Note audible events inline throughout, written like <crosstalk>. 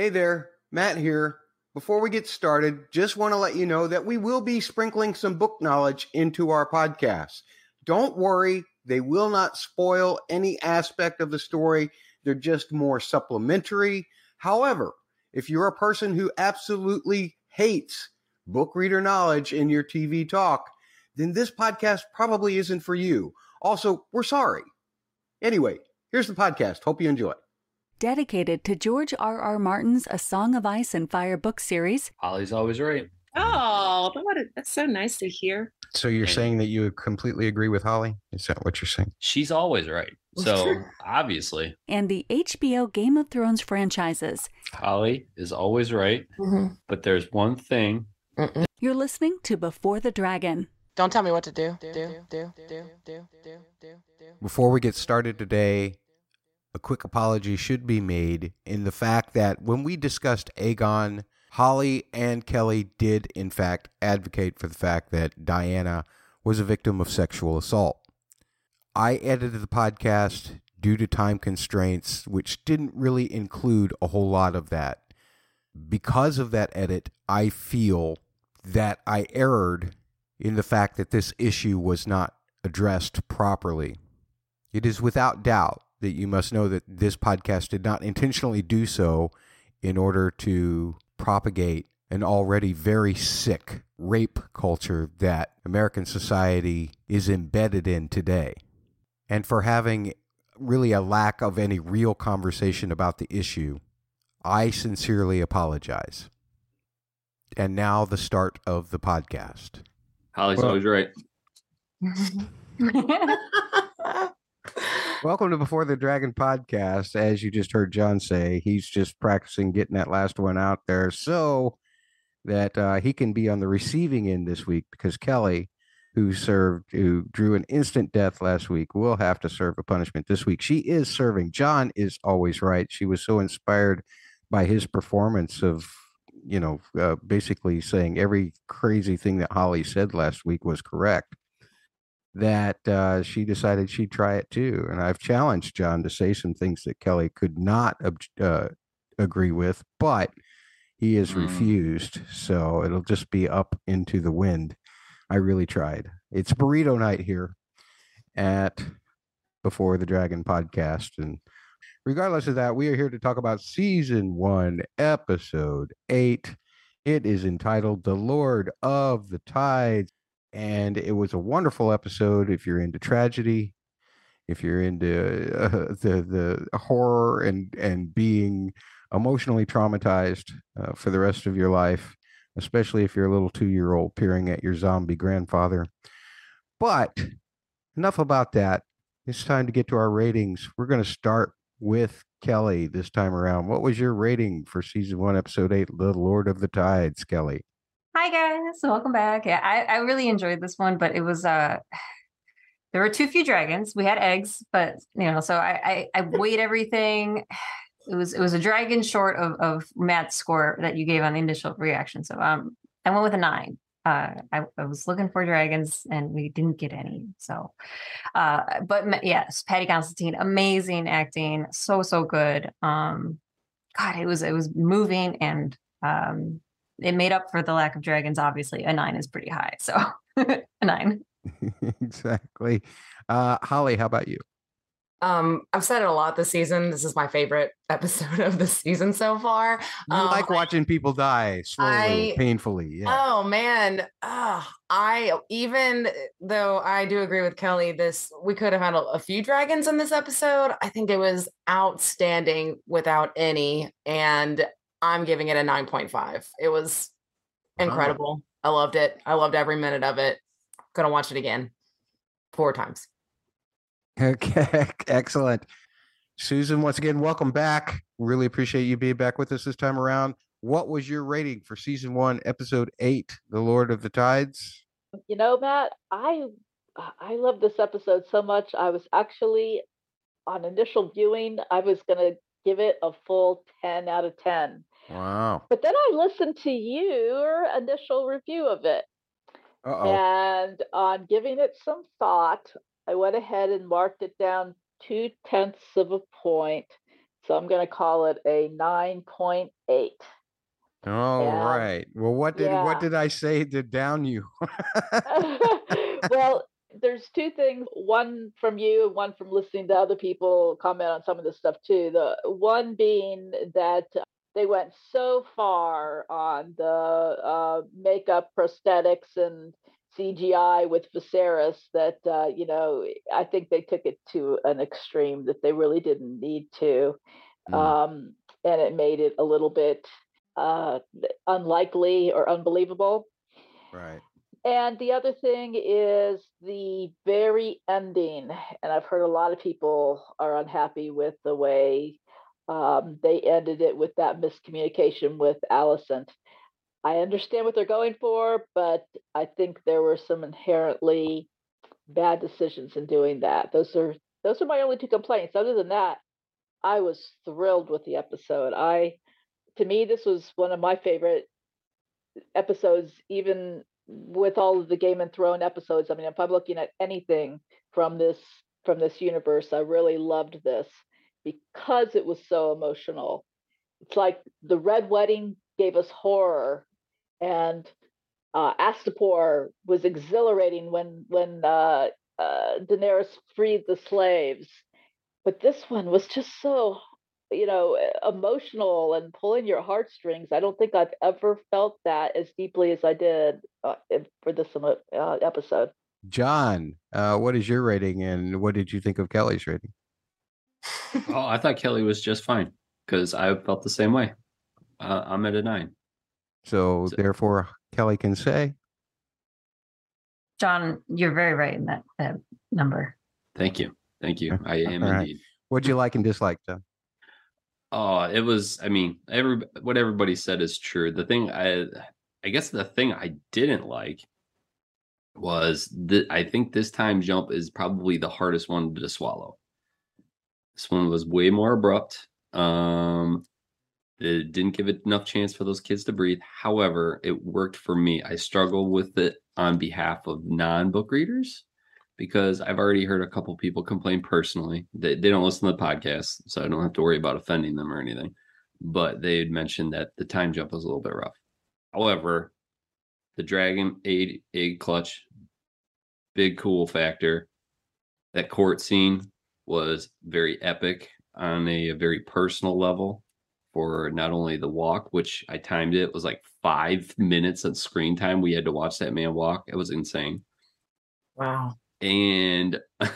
Hey there, Matt here. Before we get started, just want to let you know that we will be sprinkling some book knowledge into our podcast. Don't worry, they will not spoil any aspect of the story. They're just more supplementary. However, if you're a person who absolutely hates book reader knowledge in your TV talk, then this podcast probably isn't for you. Also, we're sorry. Anyway, here's the podcast. Hope you enjoy. Dedicated to George R. R. Martin's A Song of Ice and Fire book series. Holly's always right. Oh, that's so nice to hear. So you're saying that you completely agree with Holly? Is that what you're saying? She's always right. So <laughs> obviously, And the HBO Game of Thrones franchises. Holly is always right. Mhm. But there's one thing. You're listening to Before the Dragon. Don't tell me what to do. Do, do, do, do, do, do, do. Before we get started today, a quick apology should be made in the fact that when we discussed Aegon, Holly and Kelly did, in fact, advocate for the fact that Dyana was a victim of sexual assault. I edited the podcast due to time constraints, which didn't really include a whole lot of that. Because of that edit, I feel that I erred in the fact that this issue was not addressed properly. It is without doubt that you must know that this podcast did not intentionally do so in order to propagate an already very sick rape culture that American society is embedded in today. And for having really a lack of any real conversation about the issue, I sincerely apologize. And now the start of the podcast. Holly's Well- always right. <laughs> <laughs> <laughs> Welcome to Before the Dragon podcast. As you just heard John say, he's just practicing getting that last one out there so that uh, he can be on the receiving end this week because Kelly, who served, who drew an instant death last week, will have to serve a punishment this week. She is serving. John is always right. She was so inspired by his performance of, you know, uh, basically saying every crazy thing that Holly said last week was correct that uh, she decided she'd try it too. And I've challenged John to say some things that Kelly could not uh, agree with, but he has Mm. refused. So it'll just be up into the wind. I really tried. It's burrito night here at Before the Dragon podcast. And regardless of that, we are here to talk about season one, episode eight. It is entitled The Lord of the Tides and it was a wonderful episode if you're into tragedy if you're into uh, <laughs> the the horror and and being emotionally traumatized uh, for the rest of your life especially if you're a little 2-year-old peering at your zombie grandfather. But enough about that. It's time to get to our ratings. We're going to start with Kelly this time around. What was your rating for season 1 episode 8 the lord of the tides Kelly Hi guys, welcome back. Yeah, I, I really enjoyed this one, but it was uh <sighs> there were too few dragons. We had eggs, but you know, so I I, I <laughs> weighed everything. <sighs> It was it was a dragon short of of Matt's score that you gave on the initial reaction. So um I went with a nine. Uh I, I was looking for dragons and we didn't get any. So uh but yes, Paddy Considine, amazing acting, so so good. Um God, it was it was moving and um it made up for the lack of dragons. Obviously, a nine is pretty high, so <laughs> a nine. <laughs> exactly. Uh, Holly, how about you? Um, I've said it a lot this season. This is my favorite <laughs> episode of the season so far. You Um, like watching people die slowly, I- painfully. Yeah. Oh man, oh, I even though I do agree with Kelly, this we could have had a, a few dragons in this episode. I think it was outstanding without any, and I'm giving it a nine point five. It was Wow. incredible. I loved it. I loved every minute of it. Gonna watch it again four times. Okay, <laughs> excellent. Susan, once again, welcome back. Really appreciate you being back with us this time around. What was your rating for season one, episode eight, The Lord of the Tides? You know, Matt, I I love this episode so much. I was actually on initial viewing, I was gonna give it a full 10 out of 10. Wow. But then I listened to your initial review of it. Uh oh. And on giving it some thought, I went ahead and marked it down two tenths of a point. So I'm going to call it a 9.8. All right. Well, what did Yeah. what did I say to down you? <laughs> well, there's two things one from you and one from listening to other people comment on some of this stuff too. The one being that they went so far on the uh, makeup, prosthetics, and CGI with Viserys that uh, you know I think they took it to an extreme that they really didn't need to, Mm. um, and it made it a little bit uh, unlikely or unbelievable. right. And the other thing is the very ending, and I've heard a lot of people are unhappy with the way um, they ended it with that miscommunication with Alicent. I understand what they're going for, but I think there were some inherently bad decisions in doing that. Those are those are my only two complaints. Other than that, I was thrilled with the episode. I to me this was one of my favorite episodes even with all of the Game and Throne episodes. I mean, if I'm looking at anything from this from this universe, I really loved this because it was so emotional. It's like the Red Wedding gave us horror, and uh, Astapor was exhilarating when when uh, uh, Daenerys freed the slaves. But this one was just so you know emotional and pulling your heartstrings i don't think i've ever felt that as deeply as i did uh, for this uh, episode John, uh, what is your rating and what did you think of Kelly's rating? Oh, I thought Kelly was just fine because I felt the same way. Uh, I'm at a nine. So, So- therefore Kelly can say, John, you're very right in that that number. Thank you. Thank you. I am All right. indeed. what'd you like and dislike, John? Oh, it was. I mean, every what everybody said is true. The thing I, I guess the thing I didn't like was that I think this time jump is probably the hardest one to swallow. This one was way more abrupt. Um, it didn't give it enough chance for those kids to breathe. However, it worked for me. I struggle with it on behalf of non-book readers because I've already heard a couple people complain personally. They, they don't listen to the podcast, so I don't have to worry about offending them or anything. But they had mentioned that the time jump was a little bit rough. However, the dragon egg, egg clutch, big cool factor. That court scene was very epic on a, a very personal level for not only the walk, which I timed it, was like five minutes of screen time. We had to watch that man walk. It was insane Wow. and <laughs>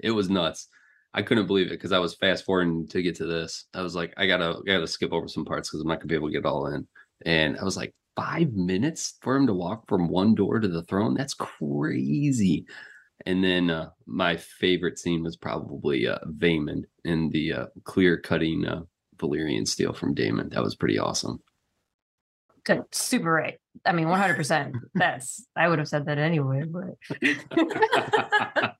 it was nuts. I couldn't believe it because I was fast forwarding to get to this. I was like, I gotta, I gotta skip over some parts because I'm not gonna be able to get it all in. And I was like, five minutes for him to walk from one door to the throne? That's crazy. And then uh, my favorite scene was probably uh, Vaemond and the uh, clear cutting uh, Valyrian steel from Daemon. That was pretty awesome. Good, super right. I mean, 100. percent <laughs> That's I would have said that anyway. But <laughs>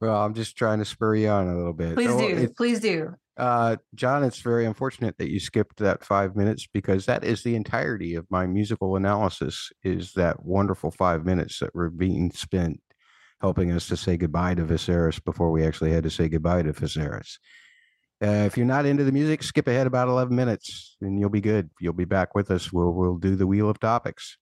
Well, I'm just trying to spur you on a little bit. please Oh, do, it- please do. Uh, John, it's very unfortunate that you skipped that five minutes because that is the entirety of my musical analysis. Is that wonderful five minutes that were being spent helping us to say goodbye to Viserys before we actually had to say goodbye to Viserys. Uh, if you're not into the music, skip ahead about 11 minutes and you'll be good. You'll be back with us. We'll we'll do the wheel of topics.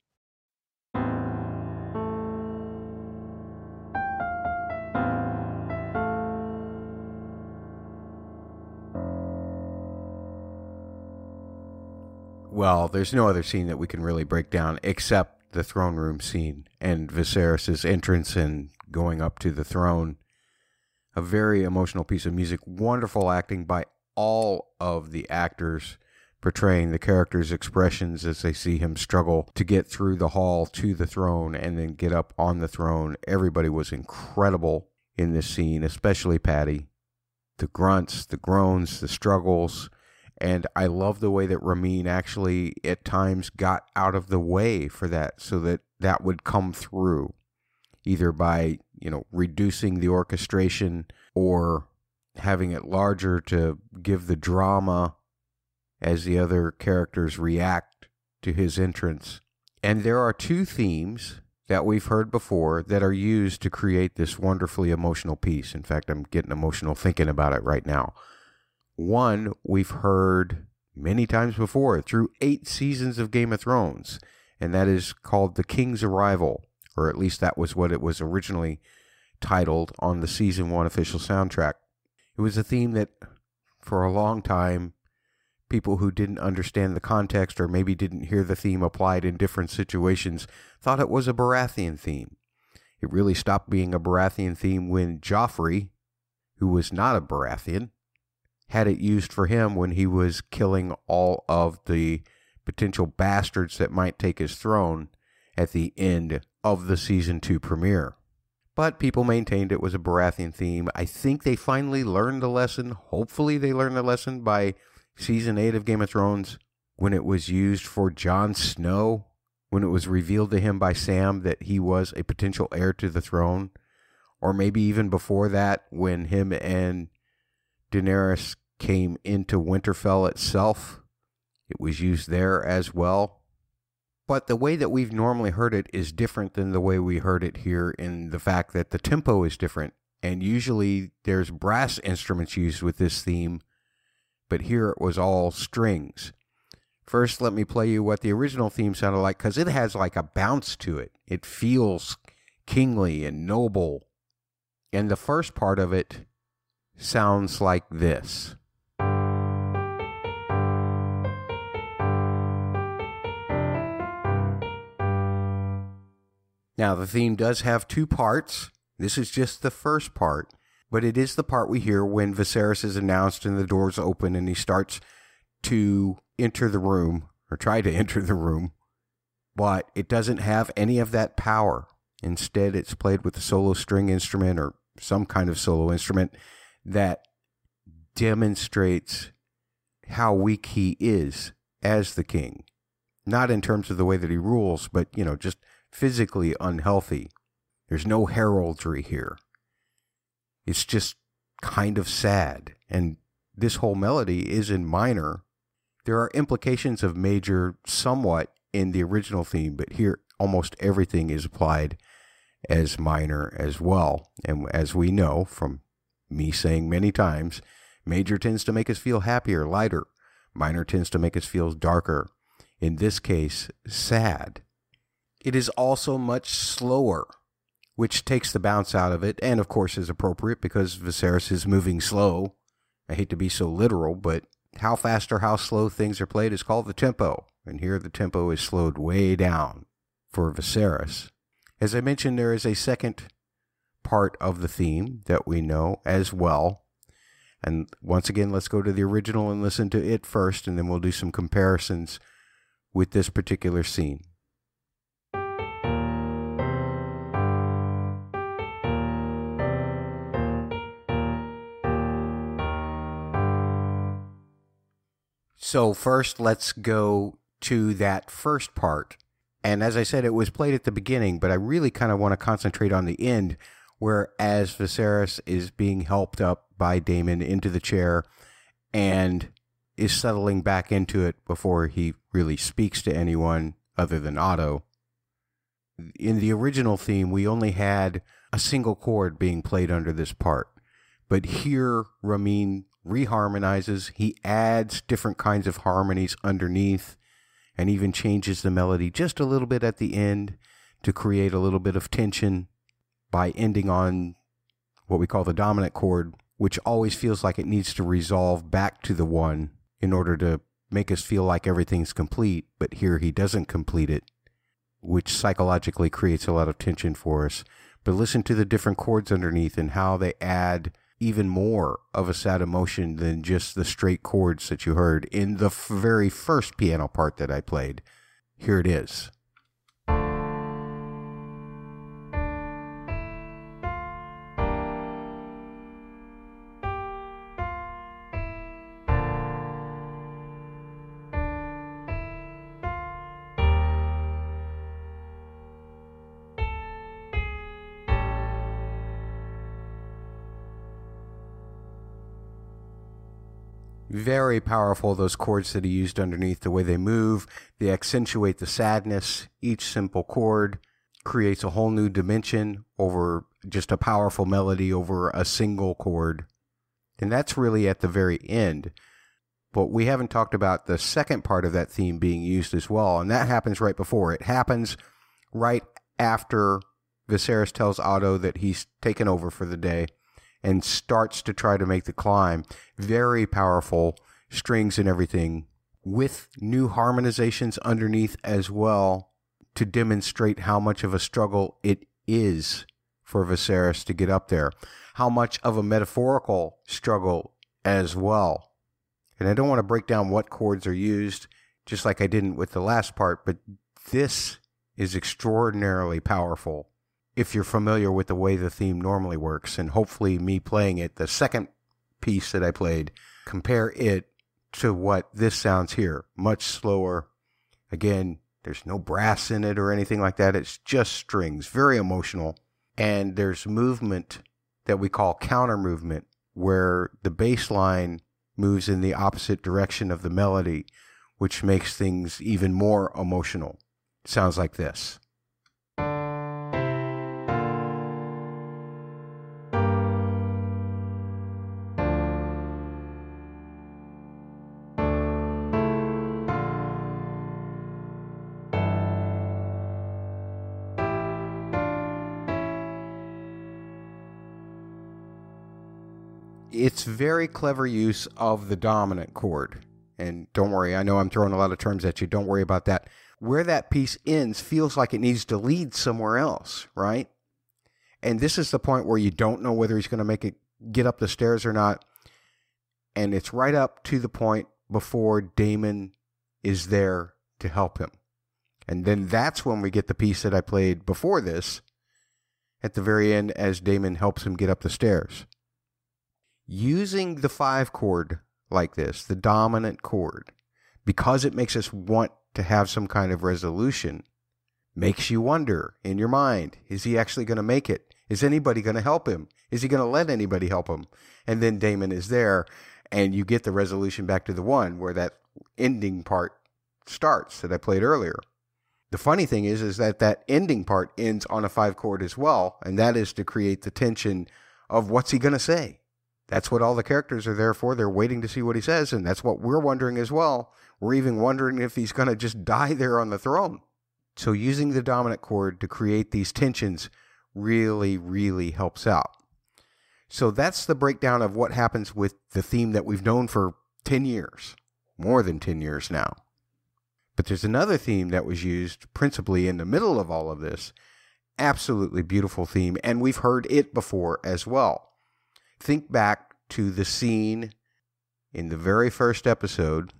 Well, there's no other scene that we can really break down except the throne room scene and Viserys' entrance and going up to the throne. A very emotional piece of music, wonderful acting by all of the actors portraying the characters' expressions as they see him struggle to get through the hall to the throne and then get up on the throne. Everybody was incredible in this scene, especially Paddy. The grunts, the groans, the struggles, and I love the way that Ramin actually at times got out of the way for that so that that would come through either by, you know, reducing the orchestration or having it larger to give the drama as the other characters react to his entrance. And there are two themes that we've heard before that are used to create this wonderfully emotional piece. In fact, I'm getting emotional thinking about it right now. One we've heard many times before through eight seasons of Game of Thrones, and that is called The King's Arrival, or at least that was what it was originally titled on the season one official soundtrack. It was a theme that, for a long time, people who didn't understand the context or maybe didn't hear the theme applied in different situations thought it was a Baratheon theme. It really stopped being a Baratheon theme when Joffrey, who was not a Baratheon, had it used for him when he was killing all of the potential bastards that might take his throne at the end of the season 2 premiere. But people maintained it was a Baratheon theme. I think they finally learned the lesson. Hopefully, they learned the lesson by season 8 of Game of Thrones when it was used for Jon Snow, when it was revealed to him by Sam that he was a potential heir to the throne, or maybe even before that when him and Daenerys came into Winterfell itself. It was used there as well. But the way that we've normally heard it is different than the way we heard it here in the fact that the tempo is different. And usually there's brass instruments used with this theme, but here it was all strings. First, let me play you what the original theme sounded like because it has like a bounce to it. It feels kingly and noble. And the first part of it sounds like this. Now, the theme does have two parts. This is just the first part, but it is the part we hear when Viserys is announced and the doors open and he starts to enter the room or try to <laughs> enter the room, but it doesn't have any of that power. Instead, it's played with a solo string instrument or some kind of solo instrument that demonstrates how weak he is as the king. Not in terms of the way that he rules, but, you know, just physically unhealthy. There's no heraldry here. It's just kind of sad. And this whole melody is in minor. There are implications of major somewhat in the original theme, but here almost everything is applied as minor as well. And as we know from me saying many times, major tends to make us feel happier, lighter. Minor tends to make us feel darker. In this case, sad. It is also much slower, which takes the bounce out of it, and of course is appropriate because Viserys is moving slow. I hate to be so literal, but how fast or how slow things are played is called the tempo, and here the tempo is slowed way down for Viserys. As I mentioned, there is a second part of the theme that we know as well. And once again, let's go to the original and listen to it first, and then we'll do some comparisons with this particular scene. So, first, let's go to that first part. And as I said, it was played at the beginning, but I really kind of want to concentrate on the end, where as Viserys is being helped up by Daemon into the chair and is settling back into it before he really speaks to anyone other than Otto. In the original theme, we only had a single chord being played under this part. But here, Ramin reharmonizes. He adds different kinds of harmonies underneath and even changes the melody just a little bit at the end to create a little bit of tension by ending on what we call the dominant chord, which always feels like it needs to resolve back to the one in order to make us feel like everything's complete. But here he doesn't complete it, which psychologically creates a lot of tension for us. But listen to the different chords underneath and how they add even more of a sad emotion than just the straight chords that you heard in the very first piano part that I played. Here it is. Very powerful those chords that he used underneath the way they move they accentuate the sadness each simple chord creates a whole new dimension over just a powerful melody over a single chord And that's really at the very end. But we haven't talked about the second part of that theme being used as well. And that happens right before. It happens right after Viserys tells Otto that he's taken over for the day and starts to try to make the climb. Very powerful strings and everything with new harmonizations underneath as well to demonstrate how much of a struggle it is for Viserys to get up there, how much of a metaphorical struggle as well. And I don't want to break down what chords are used, just like I didn't with the last part, but this is extraordinarily powerful if you're familiar with the way the theme normally works. And hopefully, me playing it, the second piece that I played, compare it to what this sounds here. Much slower. Again, there's no brass in it or anything like that. It's just strings, very emotional. And there's movement that we call counter movement, where the bass line moves in the opposite direction of the melody, which makes things even more emotional. It sounds like this. It's very clever use of the dominant chord. And don't worry, I know I'm throwing a lot of terms at you. Don't worry about that. Where that piece ends feels like it needs to lead somewhere else, right? And this is the point where you don't know whether he's going to make it get up the stairs or not. And it's right up to the point before Daemon is there to help him. And then that's when we get the piece that I played before this at the very end as Daemon helps him get up the stairs using the five chord like this, the dominant chord, because it makes us want to have some kind of resolution, makes you wonder in your mind is he actually going to make it? Is anybody going to help him? Is he going to let anybody help him? And then Daemon is there, and you get the resolution back to the one where that ending part starts that I played earlier. The funny thing is, is that that ending part ends on a five chord as well, and that is to create the tension of what's he going to say? That's what all the characters are there for. They're waiting to see what he says, and that's what we're wondering as well. We're even wondering if he's going to just <laughs> die there on the throne. So, using the dominant chord to create these tensions really, really helps out. So, that's the breakdown of what happens with the theme that we've known for 10 years, more than 10 years now. But there's another theme that was used principally in the middle of all of this. Absolutely beautiful theme, and we've heard it before as well think back to the scene in the very first episode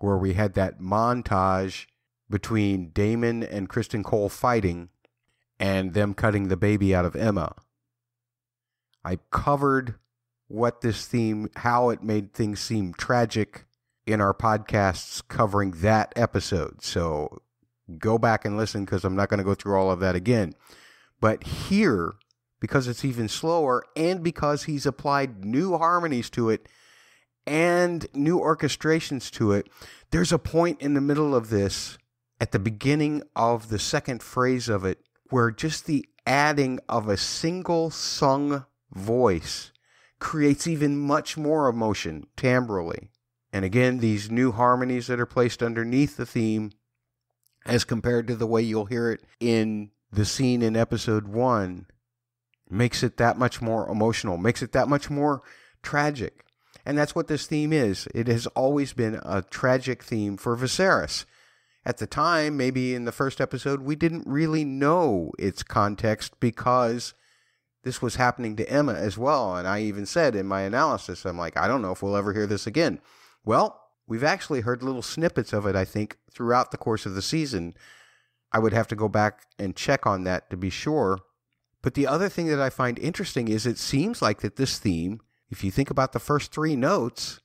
where we had that montage between Daemon and Criston Cole fighting and them cutting the baby out of Aemma. I covered what this theme, how it made things seem tragic in our podcasts covering that episode. So go back and listen because I'm not going to go through all of that again. But here, because it's even slower and because he's applied new harmonies to it and new orchestrations to it. There's a point in the middle of this, at the beginning of the second phrase of it, where just the adding of a single sung voice creates even much more emotion timbrally. And again, these new harmonies that are placed underneath the theme, as compared to the way you'll hear it in the scene in episode one, makes it that much more emotional, makes it that much more tragic. And that's what this theme is. It has always been a tragic theme for Viserys. At the time, maybe in the first episode, we didn't really know its context because this was happening to Aemma as well. And I even said in my analysis, I'm like, I don't know if we'll ever hear this again. Well, we've actually heard little snippets of it, I think, throughout the course of the season. I would have to go back and check on that to be sure. But the other thing that I find interesting is it seems like that this theme, if you think about the first three notes,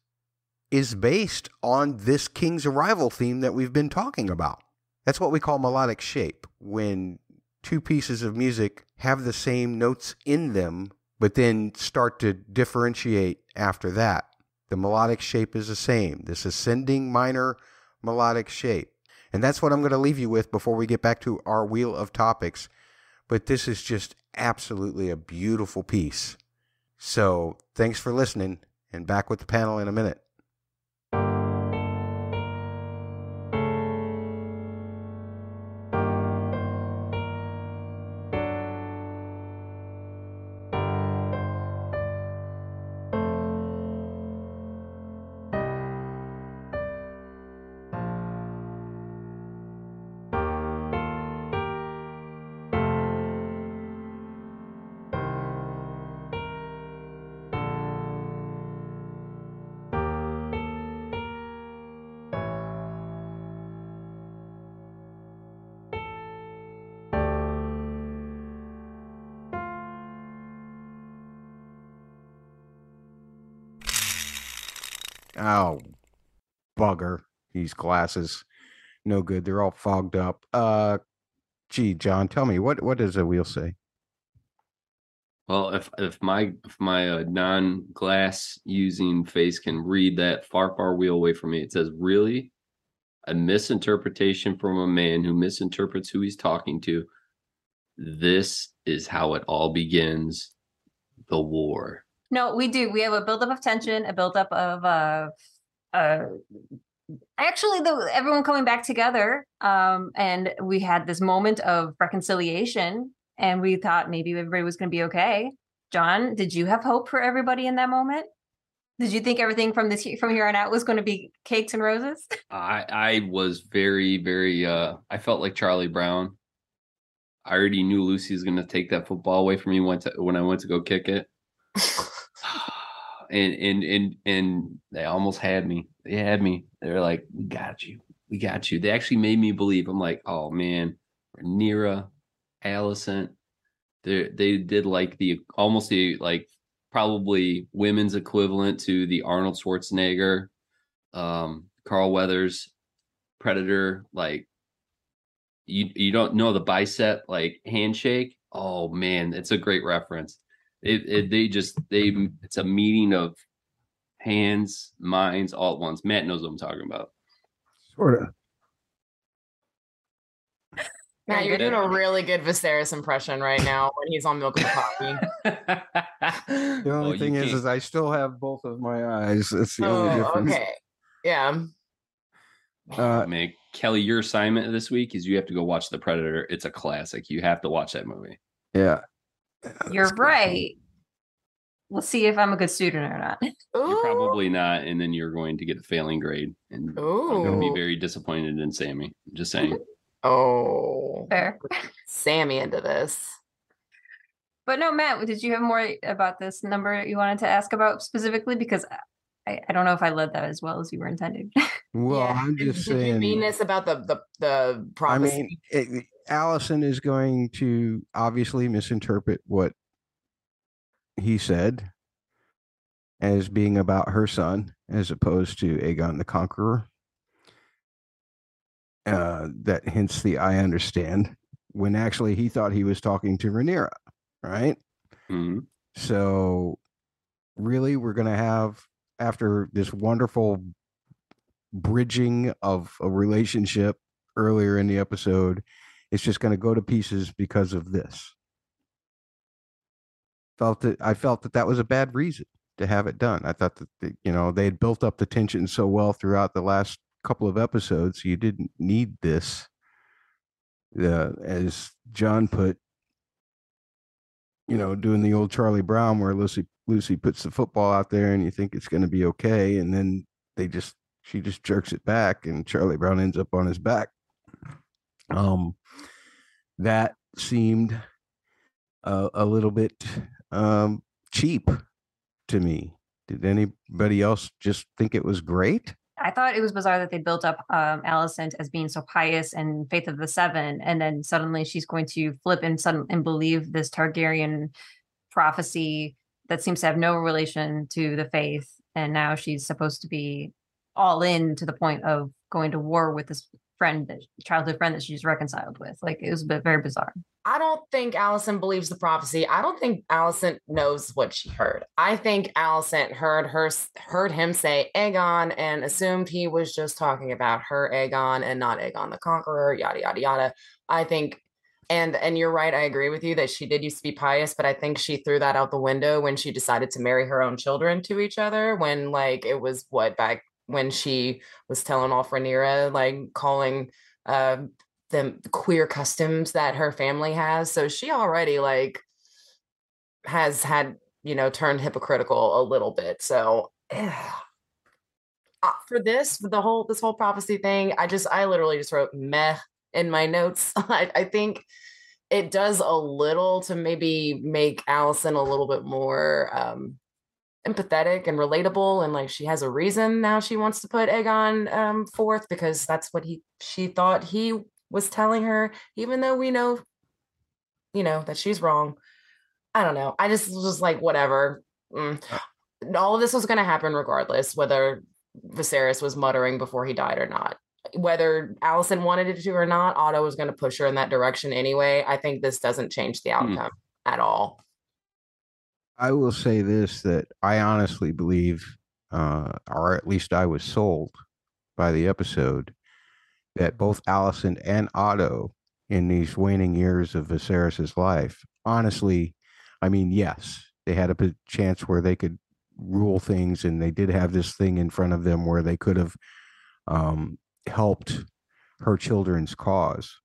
is based on this King's Arrival theme that we've been talking about. That's what we call melodic shape, when two pieces of music have the same notes in them, but then start to differentiate after that. The melodic shape is the same, this ascending minor melodic shape. And that's what I'm going to leave you with before we get back to our wheel of topics. But this is just absolutely a beautiful piece. So thanks for listening, and back with the panel in a minute. These glasses. No good. They're all fogged up. Uh gee, John, tell me what what does a wheel say? Well, if if my if my uh, non glass using face can read that far far wheel away from me, it says really a misinterpretation from a man who misinterprets who he's talking to. This is how it all begins. The war. No, we do. We have a buildup of tension, a buildup of uh, uh, actually the everyone coming back together. Um, and we had this moment of reconciliation, and we thought maybe everybody was going to be okay. John, did you have hope for everybody in that moment? Did you think everything from this from here on out was going to be cakes and roses? <laughs> I I was very very uh I felt like Charlie Brown. I already knew Lucy was going to take that football away from me when to, when I went to go kick it. <laughs> and and and and they almost had me. They had me. They're like, "We got you. We got you." They actually made me believe. I'm like, "Oh man, Rhaenyra, Alicent, they they did like the almost the like probably women's equivalent to the Arnold Schwarzenegger, um, Carl Weathers, Predator. Like you you don't know the bicep like handshake. Oh man, it's a great reference. It, it they just they it's a meeting of hands, minds all at once. Matt knows what I'm talking about. Sort of. Matt, you're doing a really good Viserys impression right now when he's on milk and coffee. <laughs> The only thing is, is I still have both of my eyes. That's the only oh, difference. okay. Yeah. Uh, man, Kelly, your assignment this week is you have to go watch The Predator. It's a classic. You have to watch that movie. Yeah. <laughs> You're right. We'll see if I'm a good student or not. <laughs> You're probably not, and then you're going to get a failing grade, and I'm going to be very disappointed in Sammy. Just saying. <laughs> Oh. Fair. Sammy into this. But no, Matt, did you have more about this number you wanted to ask about specifically? Because I, I don't know if I led that as well as you were intended. Well, Yeah. I'm Did- just did you saying. mean this about the the the I mean, it, Alicent is going to obviously misinterpret what he said as being about her son, as opposed to Aegon the Conqueror. Uh, that hints the I understand when actually he thought he was talking to Rhaenyra, right? Mhm. So, really, we're going to have after this wonderful bridging of a relationship earlier in the episode, it's just going to go to pieces because of this. Felt that I felt that that was a bad reason to have it done. I thought that the, you know they had built up the tension so well throughout the last couple of episodes. You didn't need this. The as John put, you know, doing the old Charlie Brown where Lucy Lucy puts the football out there and you think it's going to be okay, and then they just she just jerks it back, and Charlie Brown ends up on his back. Um, that seemed a, a little bit um cheap to me. Did anybody else just think it was great? I thought it was bizarre that they built up um, Alicent as being so pious and faith of the seven, and then suddenly she's going to flip and sudden and believe this Targaryen prophecy that seems to have no relation to the faith, and now she's supposed to be all in to the point of going to war with this friend, that, childhood friend that she's reconciled with. Like it was bit very bizarre. I don't think Alicent believes the prophecy. I don't think Alicent knows what she heard. I think Alicent heard her heard him say Aegon and assumed he was just talking about her Aegon and not Aegon the Conqueror. Yada yada yada. I think and and you're right i agree with you that she did used to be pious but i think she threw that out the window when she decided to marry her own children to each other when like it was what back when she was telling off Rhaenyra, like calling uh, the queer customs that her family has. So she already like has had you know turned hypocritical a little bit. So uh, for this, for the whole this whole prophecy thing, I just I literally just wrote meh in my notes. <laughs> I, I think it does a little to maybe make Alicent a little bit more um, empathetic and relatable and like she has a reason now she wants to put Aegon um, forth because that's what he she thought he was telling her even though we know you know that she's wrong I don't know I just was like whatever mm. Uh all of this was going to happen regardless whether Viserys was muttering before he died or not whether Alicent wanted it to or not Otto was going to push her in that direction anyway I think this doesn't change the hmm. outcome mm. at all I will say this that I honestly believe, uh, or at least I was sold by the episode, that both Alicent and Otto in these waning years of Viserys's life, honestly, I mean, yes, they had a chance where they could rule things, and they did have this thing in front of them where they could have um, helped her children's cause.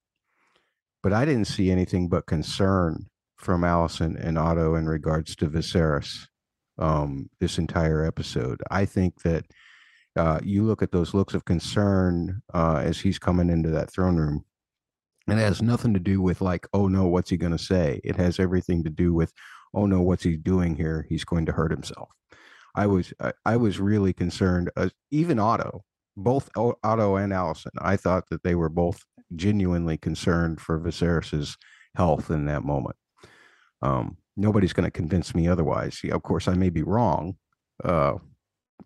But I didn't see anything but concern from Alicent and Otto in regards to Viserys um, this entire episode. I think that uh, you look at those looks of concern uh, as he's coming into that throne room, and it has nothing to do with like, oh no, what's he going to say? It has everything to do with, oh no, what's he doing here? He's going to hurt himself. I was I, I was really concerned. Uh, even Otto, both Otto and Alicent, I thought that they were both genuinely concerned for Viserys's health in that moment. Um, nobody's going to convince me otherwise. Of course, I may be wrong, uh,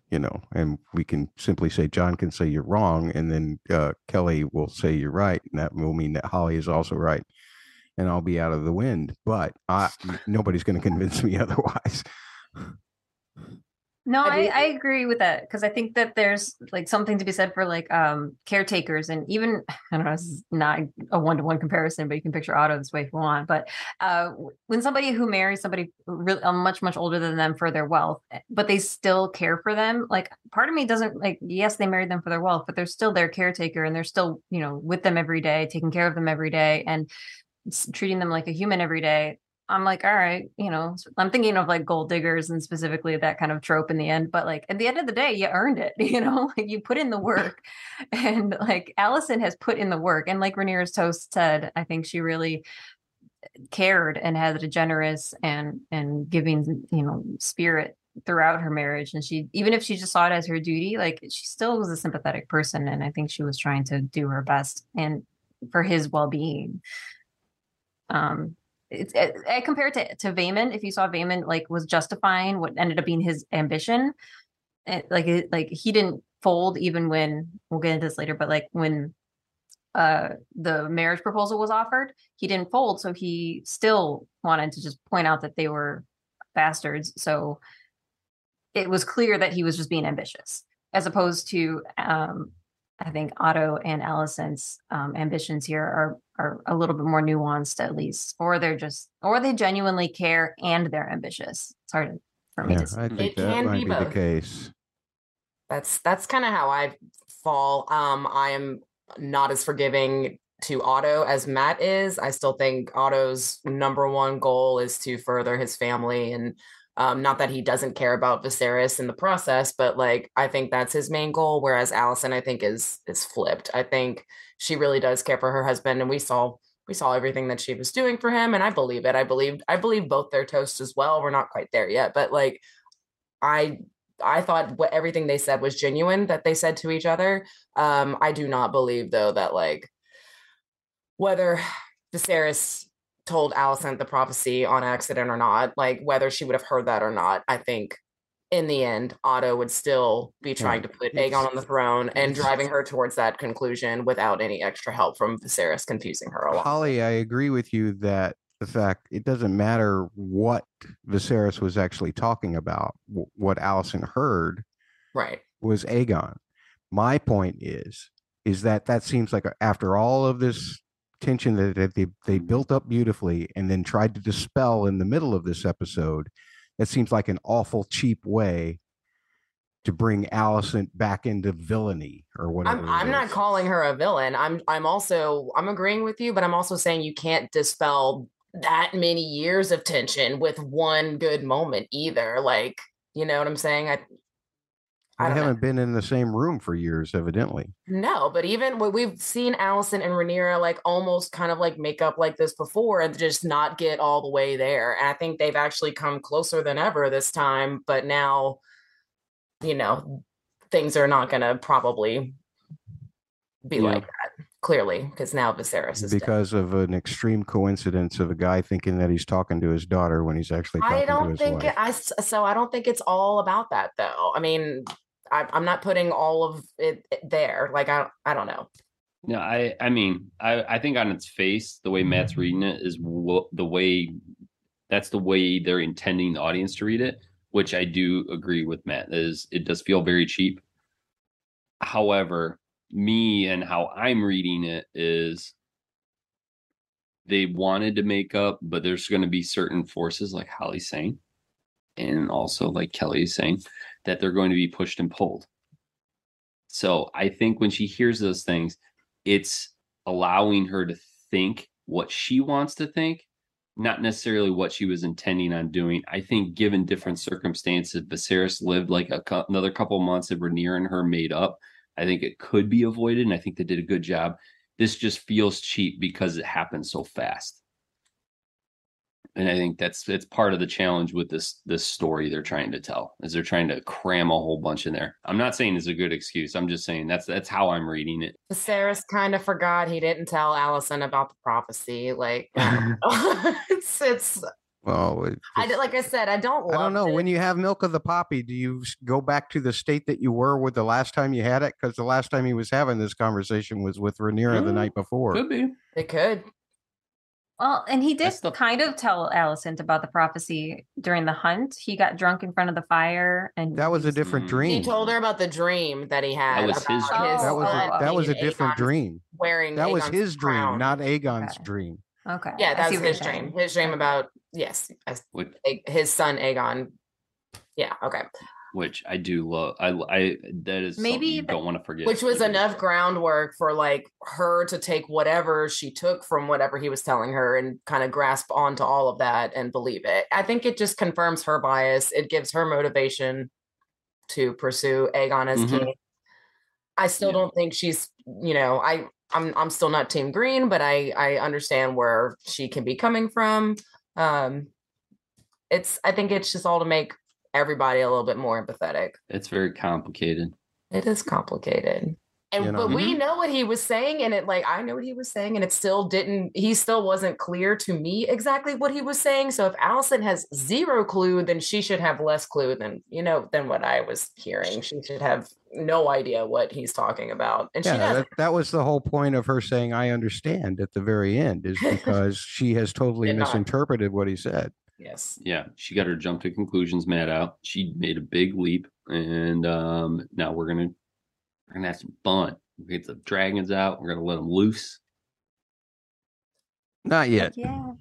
you know, and we can simply say John can say you're wrong, and then uh, Kelly will say you're right, and that will mean that Holly is also right, and I'll be out of the wind. But I, nobody's going to convince me <laughs> otherwise. No, I, I, agree with that because I think that there's like something to be said for like um caretakers and even <laughs> I don't know this is not a one to one comparison, but you can picture Otto this way if you want. But uh when somebody who marries somebody really much much older than them for their wealth, eh, but they still care for them, like part of me doesn't like yes they married them for their wealth, but they're still their caretaker and they're still you know with them every day, taking care of them every day, and treating them like a human every day I'm like, all right, you know, I'm thinking of like gold diggers and specifically that kind of trope in the end. But like at the end of the day, you earned it, <laughs> you know, like you put in the work. <laughs> and like Alicent has put in the work. And like Rhaenyra's toast said, I think she really cared and had a generous and and giving, you know, spirit throughout her marriage. And she even if she just saw it as her duty, like she still was a sympathetic person. And I think she was trying to do her best and for his well being. Um it's it, I compare it to, to Vaemond. If you saw Vaemond like was justifying what ended up being his ambition, it, like it, like he didn't fold even when we'll get into this later, but like when uh the marriage proposal was offered, he didn't fold, so he still wanted to just point out that they were bastards. So it was clear that he was just being ambitious, as opposed to um I think Otto and Alicent's um, ambitions here are are a little bit more nuanced, at least, or they're just, or they genuinely care and they're ambitious. It's hard for me yeah, to. Say. I think it that might be, be the case. That's that's kind of how I fall. Um, I am not as forgiving to Otto as Matt is. I still think Otto's number one goal is to further his family and um, not that he doesn't care about Viserys in the process, but like I think that's his main goal. Whereas Alicent, I think, is is flipped. I think she really does care for her husband, and we saw we saw everything that she was doing for him, and I believe it. I believe I believe both their toasts as well. We're not quite there yet, but like I I thought what everything they said was genuine that they said to each other. Um, I do not believe though that like whether <sighs> Viserys told Alicent the prophecy on accident or not, like whether she would have heard that or not, I think in the end, Otto would still be trying to put Aegon on the throne and driving her towards that conclusion without any extra help from Viserys confusing her a lot. Holly, I agree with you that the fact it doesn't matter what Viserys was actually talking about, what Alicent heard, right, was Aegon. My point is, is that that seems like after all of this tension that, that they they mm-hmm. built up beautifully and then tried to dispel in the middle of this episode. That seems like an awful cheap way to bring Alicent back into villainy or whatever. I'm, I'm not calling her a villain. I'm I'm also I'm agreeing with you, but I'm also saying you can't dispel that many years of tension with one good moment either. Like, you know what I'm saying? I I don't know. haven't been in the same room for years, evidently. No, but even when we've seen Alicent and Rhaenyra like almost kind of like make up like this before and just not get all the way there. And I think they've actually come closer than ever this time. But now, you know, things are not going to probably be Yeah. like that clearly because now Viserys is dead. because of an extreme coincidence of a guy thinking that he's talking to his daughter when he's actually talking I don't think wife. I so I don't think it's all about that though. I mean, I, I'm not putting all of it there. Like I I don't know. No, I I mean, I I think on its face, the way Matt's mm-hmm. reading it is wo- the way that's the way they're intending the audience to read it, which I do agree with Matt. Is it does feel very cheap. However, me and how I'm reading it is they wanted to make up, but there's going to be certain forces, like Holly's saying, and also like Kelly's saying, that they're going to be pushed and pulled. So I think when she hears those things, it's allowing her to think what she wants to think, not necessarily what she was intending on doing. I think, given different circumstances, Viserys lived like a another couple months of Rhaenyra and her made up. I think it could be avoided, and I think they did a good job. This just feels cheap because it happened so fast, and I think that's it's part of the challenge with this this story they're trying to tell is they're trying to cram a whole bunch in there. I'm not saying it's a good excuse. I'm just saying that's that's how I'm reading it. Viserys kind of forgot he didn't tell Alicent about the prophecy. Like <laughs> <laughs> it's it's well, it I just- did- like I said, I don't love I don't know. it. When you have milk of the poppy, do you go back to the state that you were with the last time you had it? Because the last time he was having this conversation was with Rhaenyra the Mm, night before. It could be. it could. Well, and he did That's the- kind of tell Alicent about the prophecy during the hunt. He got drunk in front of the fire, and That was a different Mm. dream. He told her about the dream that he had. That was his about dream. that was a, that was a different Aegon's- dream. Wearing That was Aegon's his dream, crown. not Aegon's Okay. dream. Okay, Yeah, I that's see what you're his dream. His dream about yes, as- Which, A- his son Aegon. Yeah, okay. Which I do love. I I that is Maybe you don't want to forget. Which was enough groundwork for like her to take whatever she took from whatever he was telling her and kind of grasp onto all of that and believe it. I think it just confirms her bias. It gives her motivation to pursue Aegon as Mhm. king. I still Yeah. don't think she's, you know, I I'm I'm still not team green, but I I understand where she can be coming from. Um it's I think it's just all to make everybody a little bit more empathetic. It's very complicated. It is complicated. And You know? but we mm-hmm. know what he was saying, and it like I know what he was saying, and it still didn't. He still wasn't clear to me exactly what he was saying. So if Alicent has zero clue, then she should have less clue than you know than what I was hearing. She should have no idea what he's talking about, and she Yeah, doesn't. that, that was the whole point of her saying "I understand" at the very end, is <laughs> because she has totally Did not. misinterpreted what he said. Yes. Yeah, she got her jump to conclusions mad out. She made a big leap, and um now we're gonna we're gonna have some fun. We get the dragons out. We're gonna let them loose. Not yet. Yeah,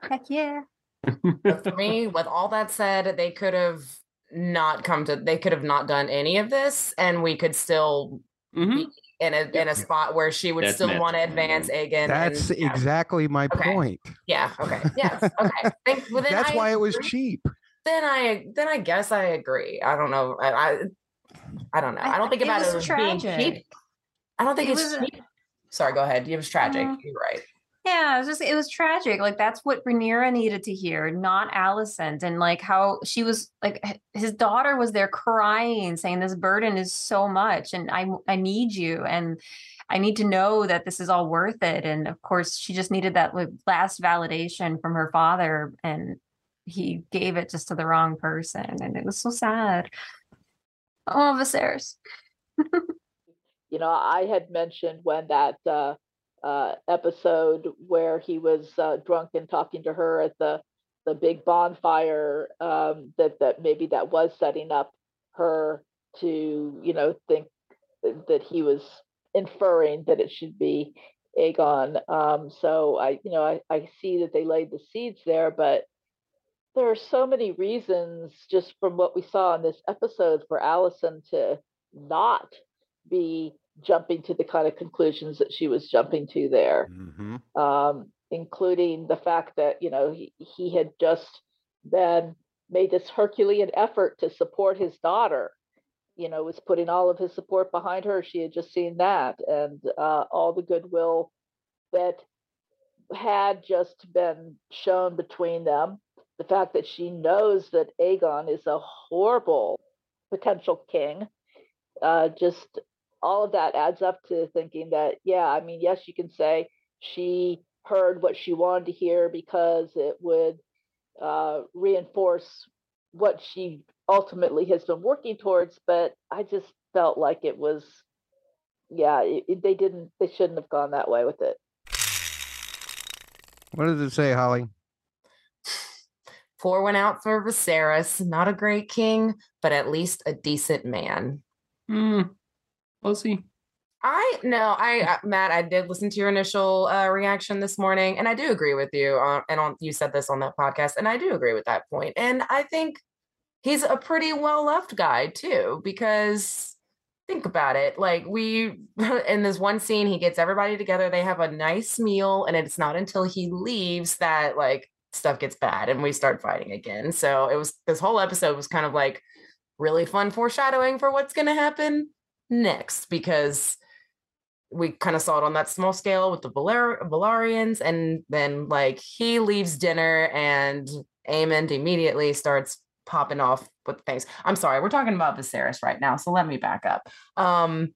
heck yeah. <laughs> But for me, with all that said, they could have not come to. They could have not done any of this, and we could still Mhm. In a in a spot where she would That's still want to advance Aegon. That's and, yeah. exactly my Okay. point. Yeah. Okay. <laughs> Yes. Okay. Think, well, then That's I why it was cheap. Then I then I guess I agree. I don't know. I I, I don't know. I, I- don't think it about was it as being cheap. I don't think It it's was cheap. Sorry. Go ahead. It was tragic. Mhm. You're right. Yeah, it was just it was tragic. Like that's what Rhaenyra needed to hear, not Alicent. And like how she was like his daughter was there crying, saying this burden is so much, and I I need you, and I need to know that this is all worth it. And of course, she just needed that last validation from her father, and he gave it just to the wrong person, and it was so sad. Oh, Viserys. <laughs> you know, I had mentioned when that uh, uh, episode where he was uh, drunk and talking to her at the the big bonfire um, that that maybe that was setting up her to you know think that he was inferring that it should be Aegon. Um, so I, you know, I, I see that they laid the seeds there, but there are so many reasons just from what we saw in this episode for Alicent to not be jumping to the kind of conclusions that she was jumping to there, Mm-hmm. um, including the fact that you know he, he had just been made this Herculean effort to support his daughter. You know, was putting all of his support behind her. She had just seen that, and uh, all the goodwill that had just been shown between them. The fact that she knows that Aegon is a horrible potential king, uh, just all of that adds up to thinking that, yeah, I mean, yes, you can say she heard what she wanted to hear because it would uh, reinforce what she ultimately has been working towards. But I just felt like it was, yeah, it, it- they didn't, they shouldn't have gone that way with it. What does it say, Holly? Pour one out for Viserys. Not a great king, but at least a decent man. Hmm. Was see. I no, I uh, Matt, I did listen to your initial uh, reaction this morning, and I do agree with you. On, and on you said this on that podcast, and I do agree with that point. And I think he's a pretty well loved guy too, because think about it. Like we <laughs> in this one scene, he gets everybody together. They have a nice meal, and it's not until he leaves that like stuff gets bad, and we start fighting again. So it was this whole episode was kind of like really fun foreshadowing for what's going to happen next because we kind of saw it on that small scale with the Valar- Velaryons, and then like he leaves dinner and Aemond immediately starts popping off with things. I'm sorry, we're talking about Viserys right now, so let me back up. Um,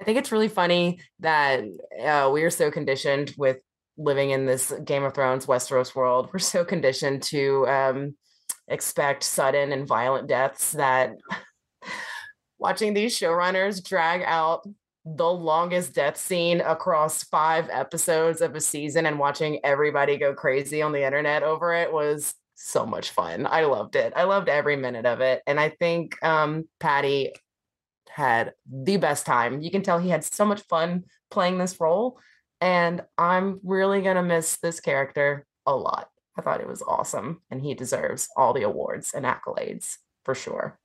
I think it's really funny that uh, we are so conditioned with living in this Game of Thrones Westeros world. We're so conditioned to um, expect sudden and violent deaths that watching these showrunners drag out the longest death scene across five episodes of a season and watching everybody go crazy on the internet over it was so much fun. I loved it. I loved every minute of it. And I think um, Paddy had the best time. You can tell he had so much fun playing this role. And I'm really going to miss this character a lot. I thought it was awesome. And he deserves all the awards and accolades for sure.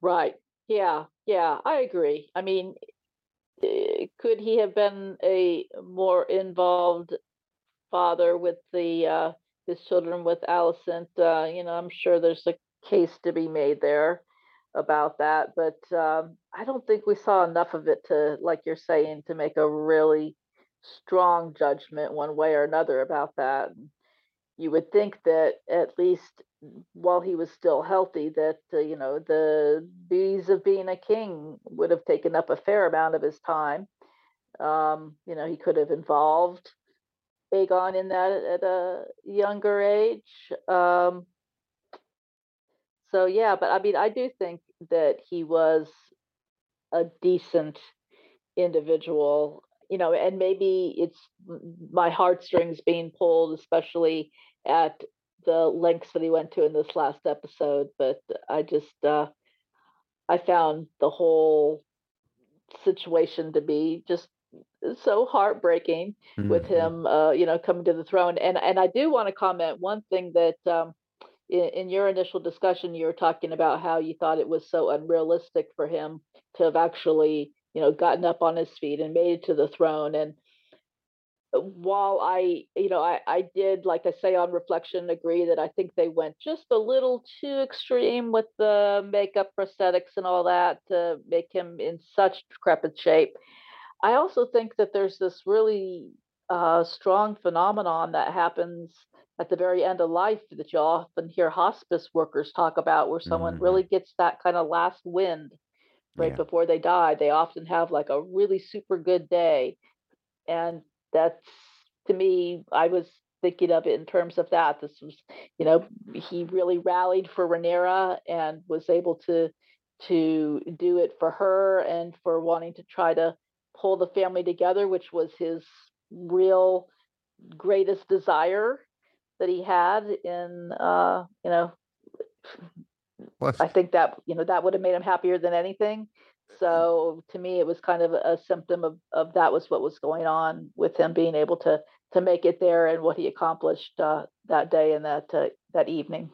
Right. Yeah. Yeah. I agree. I mean, eh, could he have been a more involved father with the uh, his children with Alicent? Uh, you know, I'm sure there's a case to be made there about that, but um, I don't think we saw enough of it to, like you're saying, to make a really strong judgment one way or another about that. You would think that at least while he was still healthy, that uh, you know the duties of being a king would have taken up a fair amount of his time. Um, you know, he could have involved Aegon in that at a younger age. Um, so yeah, but I mean, I do think that he was a decent individual. You know, and maybe it's my heartstrings being pulled, especially at the lengths that he went to in this last episode. But I just, uh, I found the whole situation to be just so heartbreaking with Mhm. him, uh, you know, coming to the throne. And and I do want to comment one thing that um, in, in your initial discussion, you were talking about how you thought it was so unrealistic for him to have actually, you know, gotten up on his feet and made it to the throne. And while I, you know, I, I did, like I say on reflection, agree that I think they went just a little too extreme with the makeup, prosthetics, and all that to make him in such decrepit shape. I also think that there's this really uh, strong phenomenon that happens at the very end of life that you often hear hospice workers talk about, where someone Mhm. really gets that kind of last wind right Yeah. before they die. They often have like a really super good day. And that's to me, I was thinking of it in terms of that. This was, you know, he really rallied for Rhaenyra and was able to to do it for her and for wanting to try to pull the family together, which was his real greatest desire that he had in uh, you know, Well, I think that, you know, that would have made him happier than anything. So to me, it was kind of a symptom of, of that was what was going on with him being able to to make it there and what he accomplished uh, that day and that uh, that evening.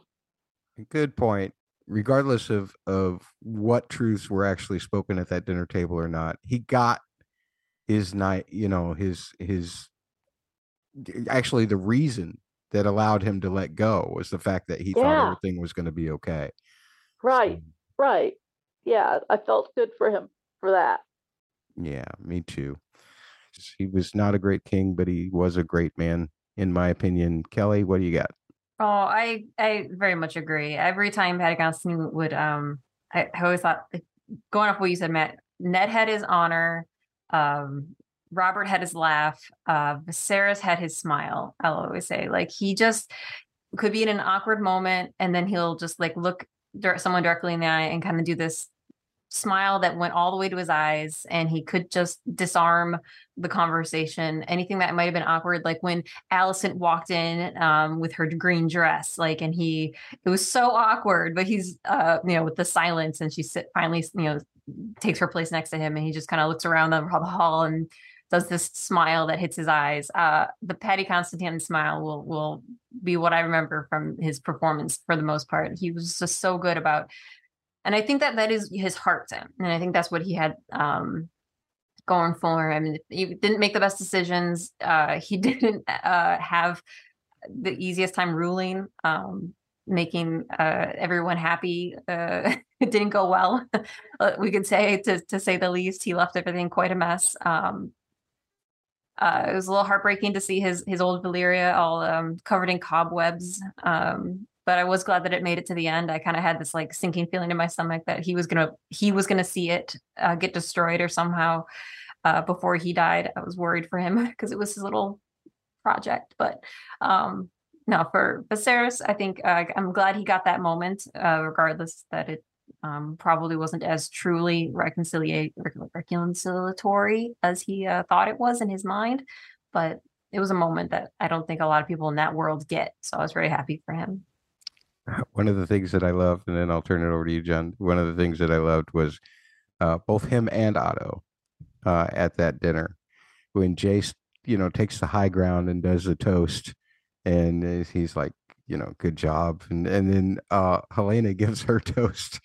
Good point. Regardless of of what truths were actually spoken at that dinner table or not, he got his night. You know his his actually the reason that allowed him to let go was the fact that he thought everything was going to be okay. Right, right. Yeah, I felt good for him for that. yeah, me too. He was not a great king, but he was a great man, in my opinion. Kelly, what do you got? Oh, I I very much agree. Every time Paddy Considine would um I, I always thought going off what you said, Matt, Ned had his honor, um, Robert had his laugh, uh Viserys had his smile, I'll always say. Like he just could be in an awkward moment and then he'll just like look dir- someone directly in the eye and kind of do this smile that went all the way to his eyes and he could just disarm the conversation. Anything that might have been awkward like when Alicent walked in um, with her green dress, like, and he, it was so awkward, but he's, uh, you know, with the silence, and she sit, finally, you know, takes her place next to him, and he just kind of looks around the, the hall and does this smile that hits his eyes. Uh, the Paddy Considine smile will will be what I remember from his performance for the most part. He was just so good about, and I think that that is his heart, and I think that's what he had. Um, going for him. I mean, he didn't make the best decisions. Uh, he <laughs> didn't uh, have the easiest time ruling, um, making uh, everyone happy. Uh, <laughs> it didn't go well. <laughs> Uh, we could say, to, to say the least, he left everything quite a mess. Um, uh, it was a little heartbreaking to see his his old Valyria all um, covered in cobwebs. Um, but I was glad that it made it to the end. I kind of had this like sinking feeling in my stomach that he was gonna he was gonna see it uh, get destroyed or somehow uh, before he died. I was worried for him <laughs> because it was his little project. But um, no, for Viserys, I think uh, I'm glad he got that moment, uh, regardless that it um, probably wasn't as truly reconcilia- reconciliatory as he uh, thought it was in his mind. But it was a moment that I don't think a lot of people in that world get. So I was very happy for him. <laughs> One of the things that I loved, and then I'll turn it over to you, John. One of the things that I loved was uh, both him and Otto uh, at that dinner when Jace, you know, takes the high ground and does the toast, and uh, he's like, you know, good job, and and then uh, Helaena <laughs> gives her toast,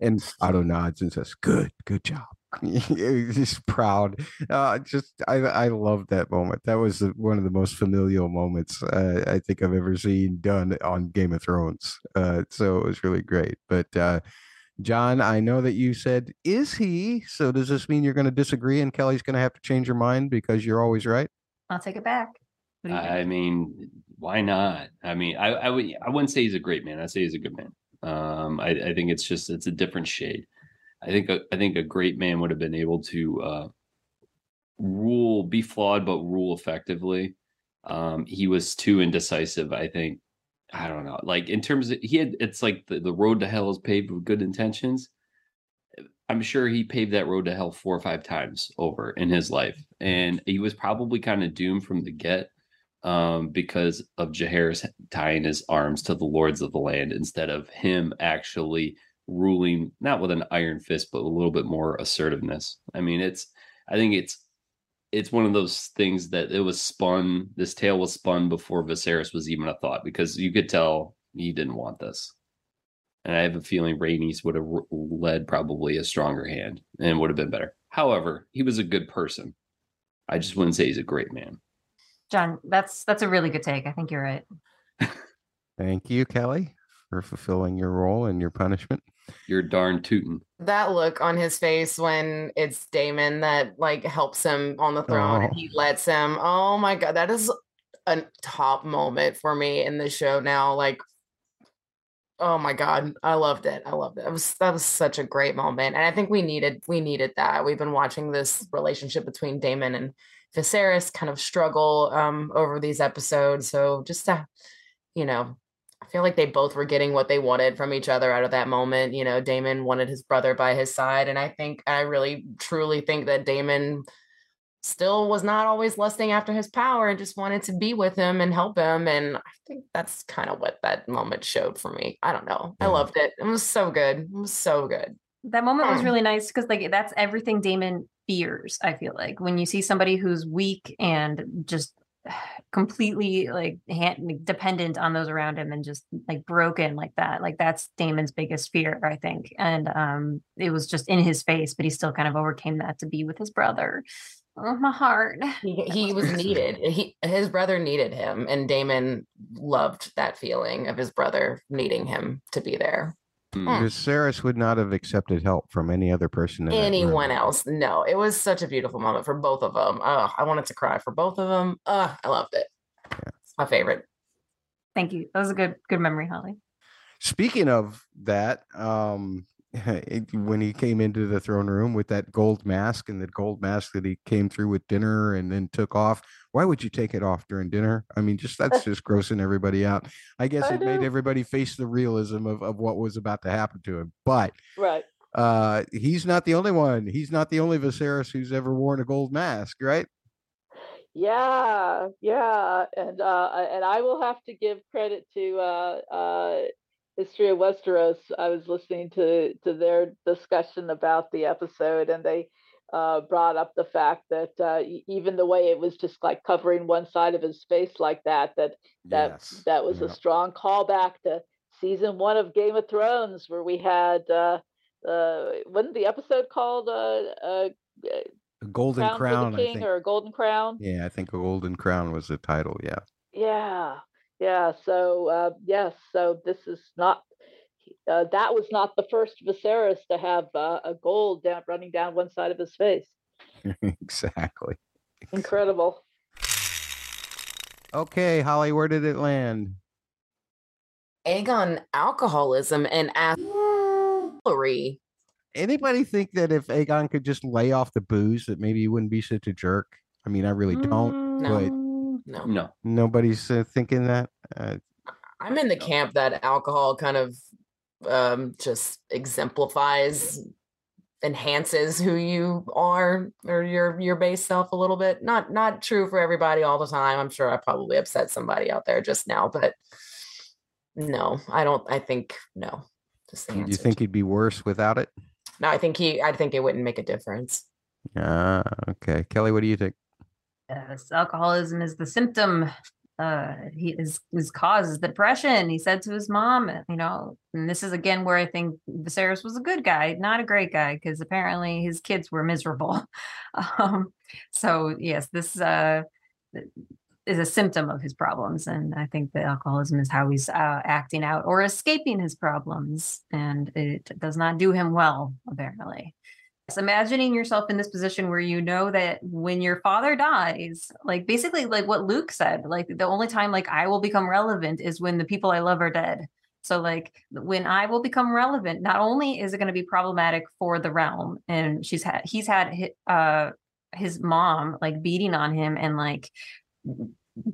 and Otto nods and says, good, good job. <laughs> He's proud. Uh, just I I love that moment. That was one of the most familial moments uh, I think I've ever seen done on Game of Thrones. Uh, so it was really great. But uh, John, I know that you said is he. So does this mean you're going to disagree and Kelly's going to have to change your mind because you're always right? I'll take it back. What do you think? I mean, why not? I mean, I, I would I wouldn't say he's a great man. I'd say he's a good man. Um, I, I think it's just it's a different shade. I think a, I think a great man would have been able to uh, rule, be flawed, but rule effectively. Um, he was too indecisive. I think. I don't know. Like in terms of he had, it's like the, the road to hell is paved with good intentions. I'm sure he paved that road to hell four or five times over in his life, and he was probably kind of doomed from the get um, because of Jaehaerys tying his arms to the lords of the land instead of him actually ruling, not with an iron fist, but a little bit more assertiveness. I mean, it's, I think it's, it's one of those things that it was spun. This tale was spun before Viserys was even a thought because you could tell he didn't want this. And I have a feeling Rhaenys would have led probably a stronger hand and would have been better. However, he was a good person. I just wouldn't say he's a great man. John, that's that's a really good take. I think you're right. Thank you, Kelly, for fulfilling your role and your punishment. You're darn tootin'. that look on his face when it's Daemon that like helps him on the throne and Oh. he lets him. Oh my god, that is a top moment for me in the show now. Like, oh my god, I loved it. I loved it. It was that was such a great moment, and I think we needed we needed that. We've been watching this relationship between Daemon and Viserys kind of struggle um over these episodes. So just to, you know, I feel like they both were getting what they wanted from each other out of that moment. You know, Daemon wanted his brother by his side. And I think, I really truly think that Daemon still was not always lusting after his power and just wanted to be with him and help him. And I think that's kind of what that moment showed for me. I don't know. I loved it. It was so good. It was so good. That moment was really nice because like that's everything Daemon fears, I feel like. When you see somebody who's weak and just <sighs> completely like hand, dependent on those around him and just like broken like that like that's Daemon's biggest fear i think and um it was just in his face but he still kind of overcame that to be with his brother oh my heart He, he <laughs> was needed. He his brother needed him, and Daemon loved that feeling of his brother needing him to be there. Hmm. Viserys would not have accepted help from any other person. In. Anyone else? No, it was such a beautiful moment for both of them. Oh, I wanted to cry for both of them. Oh, I loved it. It's my favorite. thank you that was a good good memory holly Speaking of that, um, <laughs> it- when he came into the throne room with that gold mask and the gold mask that he came through with dinner and then took off, why would you take it off during dinner? I mean, just that's just grossing everybody out. I guess I it made everybody face the realism of, of what was about to happen to him. But Right. uh, he's not the only one. He's not the only Viserys who's ever worn a gold mask, right? Yeah, yeah, and uh, and I will have to give credit to uh, uh, History of Westeros. I was listening to to their discussion about the episode, and they uh, brought up the fact that uh, even the way it was just like covering one side of his face like that, that that Yes. that was a strong callback to season one of Game of Thrones, where we had uh, uh, wasn't the episode called uh, uh, A golden Crown, crown, King think. or a Golden Crown? Yeah, I think a golden crown was the title. Yeah. Yeah, yeah. So uh, yes, so this is not. Uh, that was not the first Viserys to have uh, a gold down running down one side of his face. <laughs> exactly. Incredible. Okay, Holly, where did it land? Aegon alcoholism and assholery. Anybody think that if Aegon could just lay off the booze, that maybe he wouldn't be such a jerk? I mean, I really don't. No. But No, No. nobody's uh, thinking that. Uh, I'm in the camp that alcohol kind of um, just exemplifies, enhances who you are or your your base self a little bit. Not not true for everybody all the time. I'm sure I probably upset somebody out there just now, but no, I don't. I think no. Just the you think he'd be worse without it? No, I think he. I think it wouldn't make a difference. Ah, okay. Kelly, what do you think? Yes alcoholism is the symptom uh he is his cause is depression. He said to his mom you know and this is again where i think Viserys was a good guy not a great guy because apparently his kids were miserable. <laughs> Um so yes this uh is a symptom of his problems and i think the alcoholism is how he's uh, acting out or escaping his problems and it does not do him well apparently imagining yourself in this position where you know that when your father dies, like basically like what Luke said, like the only time like I will become relevant is when the people I love are dead. So like when I will become relevant, not only is it going to be problematic for the realm, and she's had he's had uh his mom like beating on him and like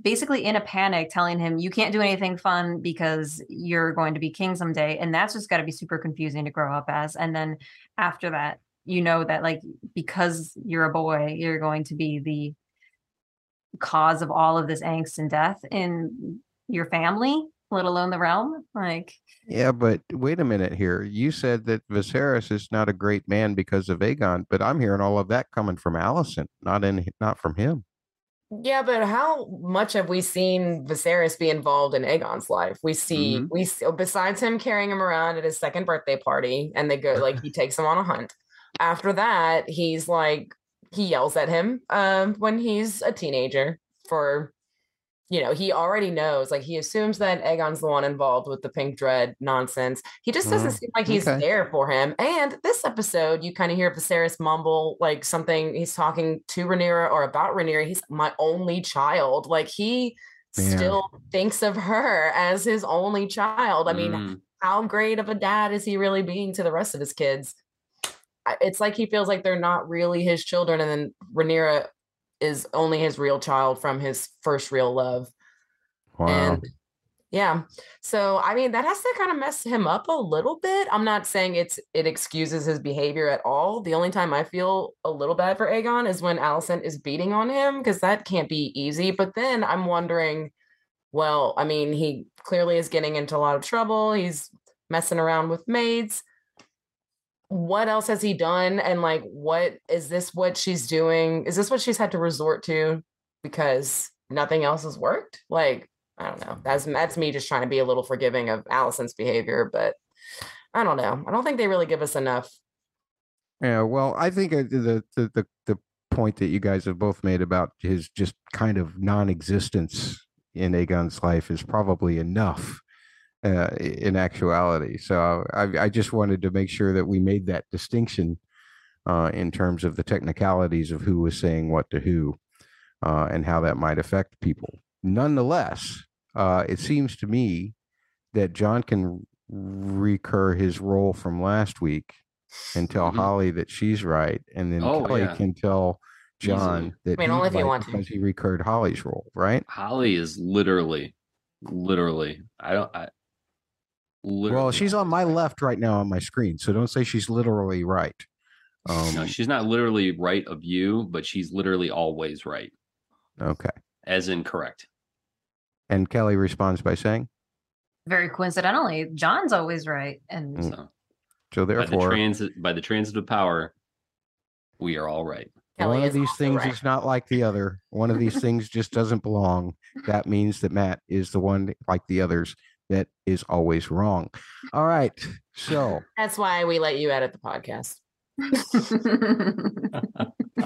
basically in a panic telling him you can't do anything fun because you're going to be king someday and that's just got to be super confusing to grow up as and then after that you know that like because you're a boy you're going to be the cause of all of this angst and death in your family let alone the realm like Yeah, but wait a minute here. You said that Viserys is not a great man because of Aegon, but I'm hearing all of that coming from Alicent, not in not from him. Yeah, but how much have we seen Viserys be involved in Aegon's life? We see Mhm. we see, besides him carrying him around at his second birthday party, and they go like he <laughs> takes him on a hunt. After that, he's like he yells at him um, when he's a teenager for you know he already knows like he assumes that Aegon's the one involved with the pink dread nonsense. He just doesn't Mm, seem like he's okay. there for him. And this episode, you kind of hear Viserys mumble like something. He's talking to Rhaenyra or about Rhaenyra. He's my only child. Like he Yeah. still thinks of her as his only child. I mean, Mm. how great of a dad is he really being to the rest of his kids? It's like he feels like they're not really his children, and then Rhaenyra is only his real child from his first real love. Wow. And yeah, so I mean that has to kind of mess him up a little bit. I'm not saying it's it excuses his behavior at all. The only time I feel a little bad for Aegon is when Alicent is beating on him because that can't be easy. But then I'm wondering, well, I mean, he clearly is getting into a lot of trouble. He's messing around with maids. What else has he done? And like, what is this what she's doing? Is this what she's had to resort to because nothing else has worked? Like, I don't know. That's that's me just trying to be a little forgiving of Alicent's behavior, but I don't know. I don't think they really give us enough. Yeah, well, I think uh, the the the, the point that you guys have both made about his just kind of non-existence in Aegon's life is probably enough uh, in actuality. So I, I, just wanted to make sure that we made that distinction uh, in terms of the technicalities of who was saying what to who uh, and how that might affect people. Nonetheless, uh, it seems to me that John can recur his role from last week and tell mm-hmm. Holly that she's right, and then oh, Kelly yeah. can tell John Easily. that I mean, only if you want because to. he recurred Holly's role, right? Holly is literally, literally. I don't. I, literally well, she's on my left right now on my screen, so don't say she's literally right. Um, no, she's not literally right of you, but she's literally always right. Okay. As in correct. And Kelly responds by saying, "Very coincidentally, John's always right." And mm. so, so therefore, by the transit by the transit of power, we are all right. Kelly One of these things right. is not like the other. One of these <laughs> things just doesn't belong. That means that Matt is the one like the others that is always wrong. All right. So that's why we let you edit the podcast.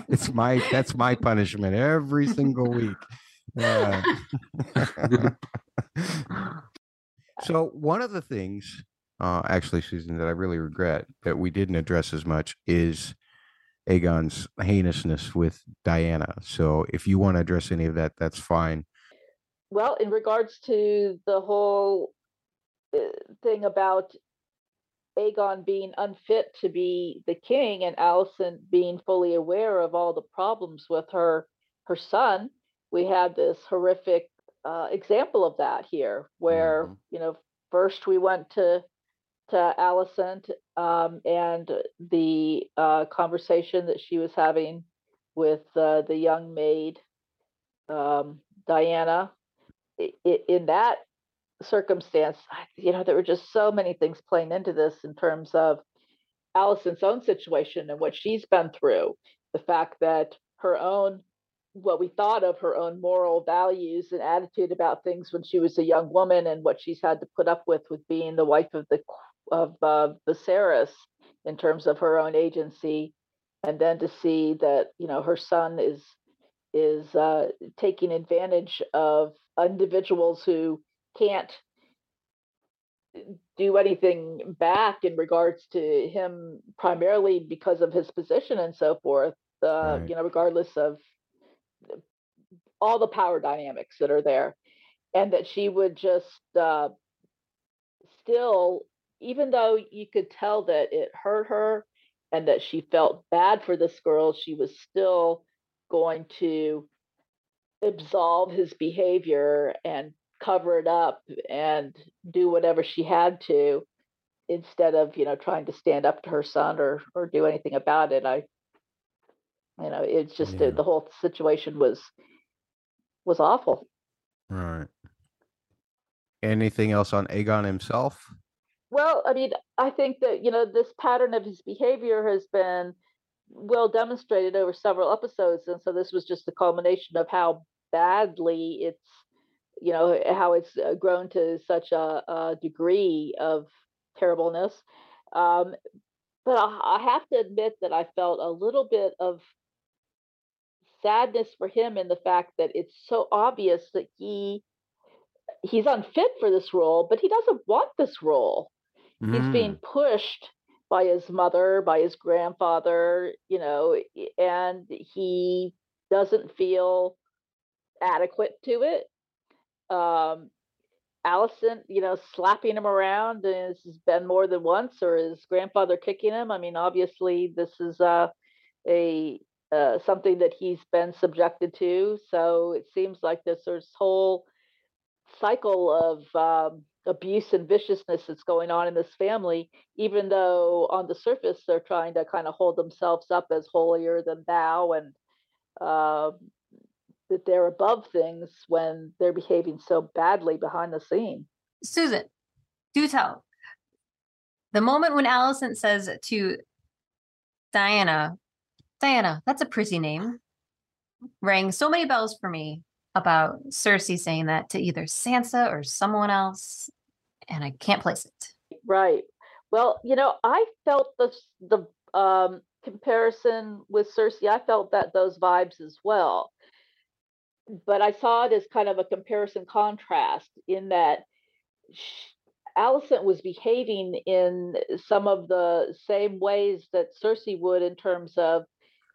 it's my that's my punishment every single week. Uh, <laughs> so one of the things, uh, actually, Susan, that I really regret that we didn't address as much is Aegon's heinousness with Dyana. So if you want to address any of that, that's fine. Well, in regards to the whole uh, thing about Aegon being unfit to be the king and Alicent being fully aware of all the problems with her her son, we had this horrific uh, example of that here, where mm-hmm. you know first we went to to Alicent um, and the uh, conversation that she was having with uh, the young maid um, Dyana. In that circumstance, you know, there were just so many things playing into this in terms of Alicent's own situation and what she's been through. The fact that her own, what we thought of her own moral values and attitude about things when she was a young woman, and what she's had to put up with with being the wife of the of uh, Viserys in terms of her own agency, and then to see that you know her son is is uh, taking advantage of individuals who can't do anything back in regards to him primarily because of his position and so forth uh, right. you know regardless of all the power dynamics that are there and that she would just uh, still even though you could tell that it hurt her and that she felt bad for this girl she was still going to absolve his behavior and cover it up and do whatever she had to instead of you know trying to stand up to her son or or do anything about it. I you know it's just yeah. the whole situation was was awful. Right. Anything else on aegon himself? Well i mean i think that you know this pattern of his behavior has been well demonstrated over several episodes and so this was just the culmination of how badly it's you know how it's uh, grown to such a, a degree of terribleness um, but I, I have to admit that i felt a little bit of sadness for him in the fact that it's so obvious that he he's unfit for this role but he doesn't want this role mm. he's being mm. pushed by his mother by his grandfather you know and he doesn't feel adequate to it um, Alicent, you know, slapping him around and this has been more than once, or his grandfather kicking him. I mean, obviously, this is uh, a uh, something that he's been subjected to. So it seems like this, this whole cycle of um, abuse and viciousness that's going on in this family, even though on the surface they're trying to kind of hold themselves up as holier than thou and uh, that they're above things when they're behaving so badly behind the scene. Susan, do tell. The moment when Alicent says to Dyana, Dyana, that's a pretty name. Rang so many bells for me about Cersei saying that to either Sansa or someone else, and I can't place it. Right. Well, you know, I felt the the um, comparison with Cersei. I felt that those vibes as well, but I saw it as kind of a comparison contrast in that she, Alicent was behaving in some of the same ways that Cersei would in terms of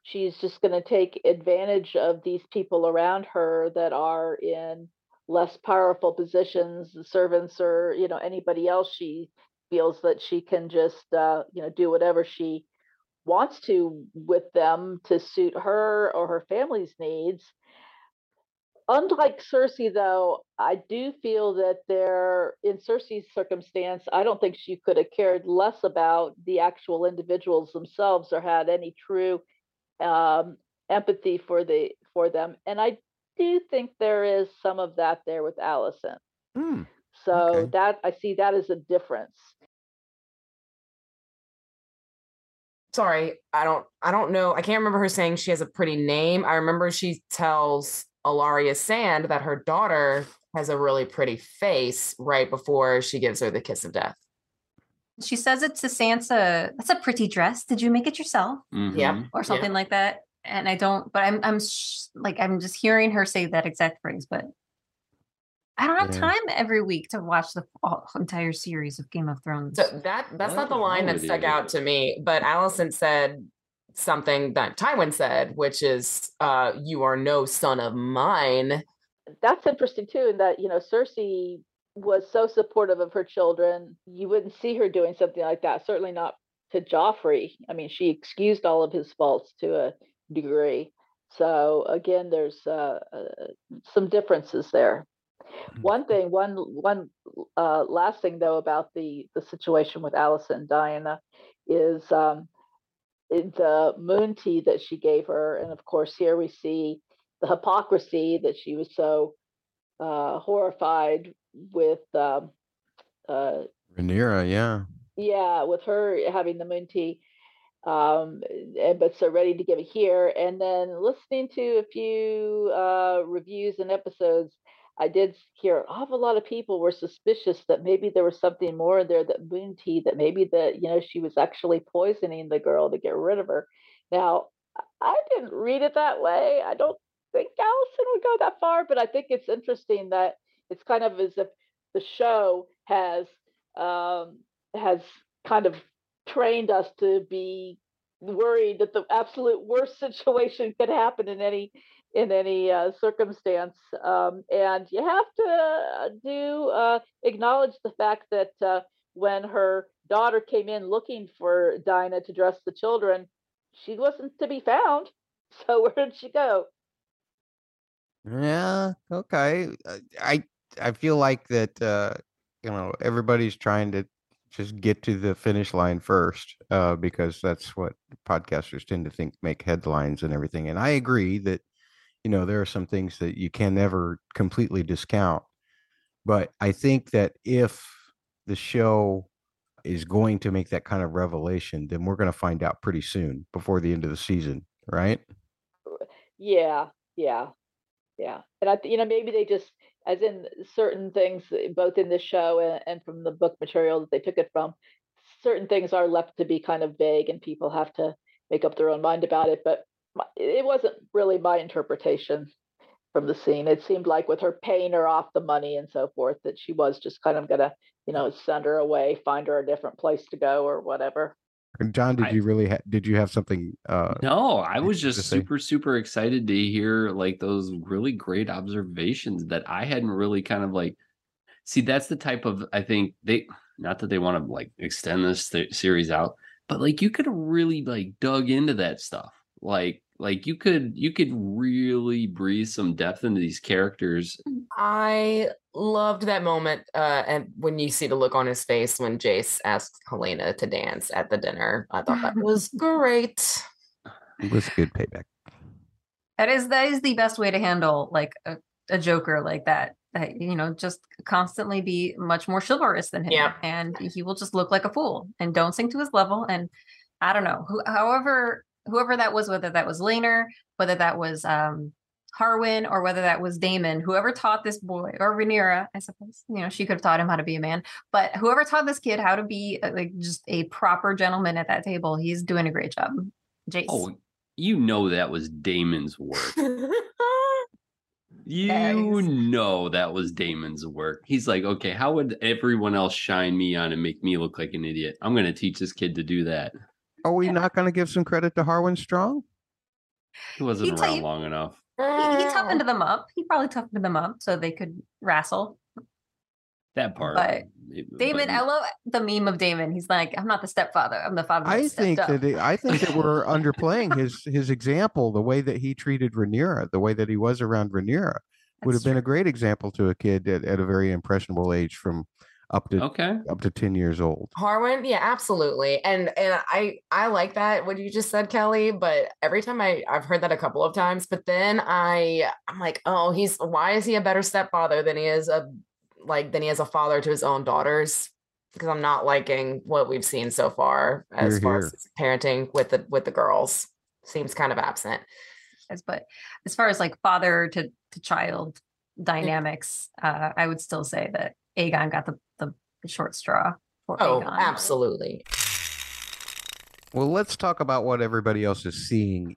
she's just going to take advantage of these people around her that are in less powerful positions, the servants or you know anybody else she feels that she can just uh, you know do whatever she wants to with them to suit her or her family's needs. Unlike Cersei, though, I do feel that there, in Cersei's circumstance, I don't think she could have cared less about the actual individuals themselves or had any true um, empathy for the for them. And I do think there is some of that there with Alicent. Mm, So Okay. that I see that as a difference. sorry i don't i don't know i can't remember her saying she has a pretty name i remember she tells Ellaria Sand that her daughter has a really pretty face right before she gives her the kiss of death She says it to Sansa. That's a pretty dress. Did you make it yourself? Yeah. Mhm. Or something like that. And I don't. But I'm. I'm sh- like. I'm just hearing her say that exact phrase. But I don't have Yeah. time every week to watch the all, entire series of Game of Thrones. so that that's not the line that stuck out to me but Alicent said something that tywin said which is uh you are no son of mine That's interesting too, in that you know Cersei was so supportive of her children. You wouldn't see her doing something like that. Certainly not to Joffrey. I mean, she excused all of his faults to a degree. So again, there's uh, uh, some differences there. One thing, one one uh, last thing though about the the situation with Alicent and Dyana is um, in the moon tea that she gave her, and of course here we see the hypocrisy that she was so uh, horrified with. Um, uh, Rhaenyra, yeah. yeah, with her having the moon tea, um, and but so ready to give it here. And then listening to a few uh, reviews and episodes, I did hear an awful lot of people were suspicious that maybe there was something more in there that moon tea that maybe that you know she was actually poisoning the girl to get rid of her. Now, I didn't read it that way. I don't think Alicent would go that far, but I think it's interesting that it's kind of as if the show has um, has kind of trained us to be worried that the absolute worst <laughs> situation could happen in any in any uh, circumstance um, and you have to do uh, acknowledge the fact that uh, when her daughter came in looking for Dyana to dress the children she wasn't to be found <laughs> so where did she go Yeah. Okay. Uh, I I feel like that. Uh, you know, everybody's trying to just get to the finish line first, uh, because that's what podcasters tend to think make headlines and everything. And I agree that, you know, there are some things that you can never completely discount. But I think that if the show is going to make that kind of revelation, then we're going to find out pretty soon before the end of the season, right? Yeah, yeah, yeah. And I, you know, maybe they just, as in certain things, uh, both in the show and, and from the book material that they took it from, certain things are left to be kind of vague, and people have to make up their own mind about it. But it wasn't really my interpretation from the scene. It seemed like with her paying her off the money and so forth, that she was just kind of gonna, you know, send her away, find her a different place to go or whatever. And John, did I- you really ha- did you have something? Uh, No, I was to just say. super, super excited to hear like those really great observations that I hadn't really kind of like. See, that's the type of I think they not that they want to like extend this th- series out, but like you could have really like dug into that stuff. Like, like you could you could really breathe some depth into these characters. I loved that moment, uh, and when you see the look on his face when Jace asked Helaena to dance at the dinner, I thought that <laughs> was great. it was good payback. That is that is the best way to handle like a, a joker like that. That you know, just constantly be much more chivalrous than him, Yeah. and he will just look like a fool and don't sink to his level. And I don't know. Who, however, whoever that was, whether that was Laenor, whether that was um, Harwin, or whether that was Daemon, whoever taught this boy, or Rhaenyra, I suppose, you know, she could have taught him how to be a man. But whoever taught this kid how to be uh, like just a proper gentleman at that table, he's doing a great job. Jace. Oh, you know that was Daemon's work. <laughs> You Eggs. know that was Daemon's work. He's like, okay, how would everyone else shine me on and make me look like an idiot? I'm going to teach this kid to do that. Are we not going to give some credit to Harwin Strong? He wasn't He'd around you- long enough. he, he toughened them up. He probably toughened them up so they could wrestle. That part. But it- Daemon, but- I love the meme of Daemon. He's like, I'm not the stepfather. I'm the father. I think that it, I think that we're <laughs> underplaying his his example. The way that he treated Rhaenyra, the way that he was around Rhaenyra, would That's have been a great example to a kid at, at a very impressionable age, from up to okay. up to ten years old. Harwin, yeah, absolutely. And and I I like that what you just said, Kelly, but every time I I've heard that a couple of times, but then I I'm like, "Oh, he's why is he a better stepfather than he is a like than he is a father to his own daughters?" Because I'm not liking what we've seen so far as Hear, far hear. as parenting with the with the girls. Seems kind of absent. Yes, but as far as like father to, to child dynamics, uh, I would still say that Aegon got the, the, the short straw for Oh, Aegon. absolutely. Well, let's talk about what everybody else is seeing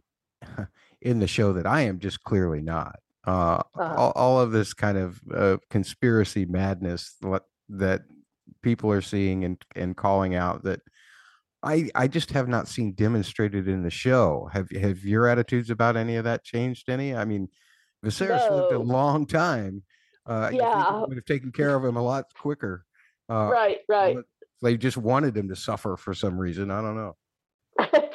in the show that I am just clearly not. Uh, Uh-huh. all, all of this kind of uh, conspiracy madness that people are seeing and, and calling out that I I just have not seen demonstrated in the show. Have have your attitudes about any of that changed any? I mean, Viserys lived a long time. Uh, Yeah. would have taken care of him a lot quicker. Uh, right, right. They just wanted him to suffer for some reason. I don't know. <laughs>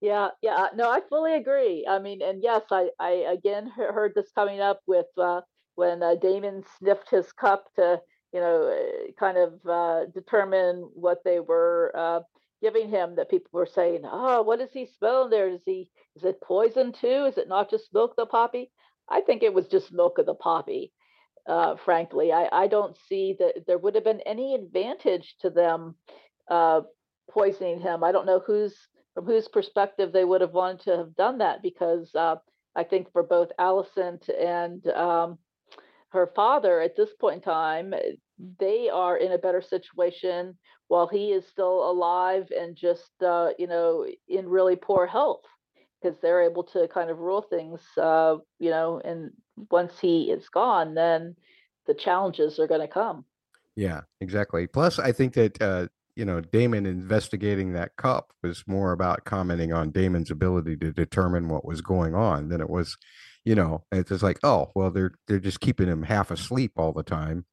yeah, yeah. No, I fully agree. I mean, and yes, I, I again heard this coming up with uh, when uh, Daemon sniffed his cup to, you know, uh, kind of uh, determine what they were uh, giving him. That people were saying, "Oh, what is he smelling there? Is he is it poison too? Is it not just milk the poppy?" I think it was just milk of the poppy. Uh, frankly, I, I don't see that there would have been any advantage to them uh, poisoning him. I don't know whose from whose perspective they would have wanted to have done that because uh, I think for both Alicent and um, her father at this point in time, eh, they are in a better situation while he is still alive and just uh, you know in really poor health because they're able to kind of rule things uh, you know and once he is gone then the challenges are going to come Yeah, exactly. Plus, I think that uh, you know Daemon investigating that cup was more about commenting on Daemon's ability to determine what was going on than it was, you know, it's just like, oh, well, they're they're just keeping him half asleep all the time,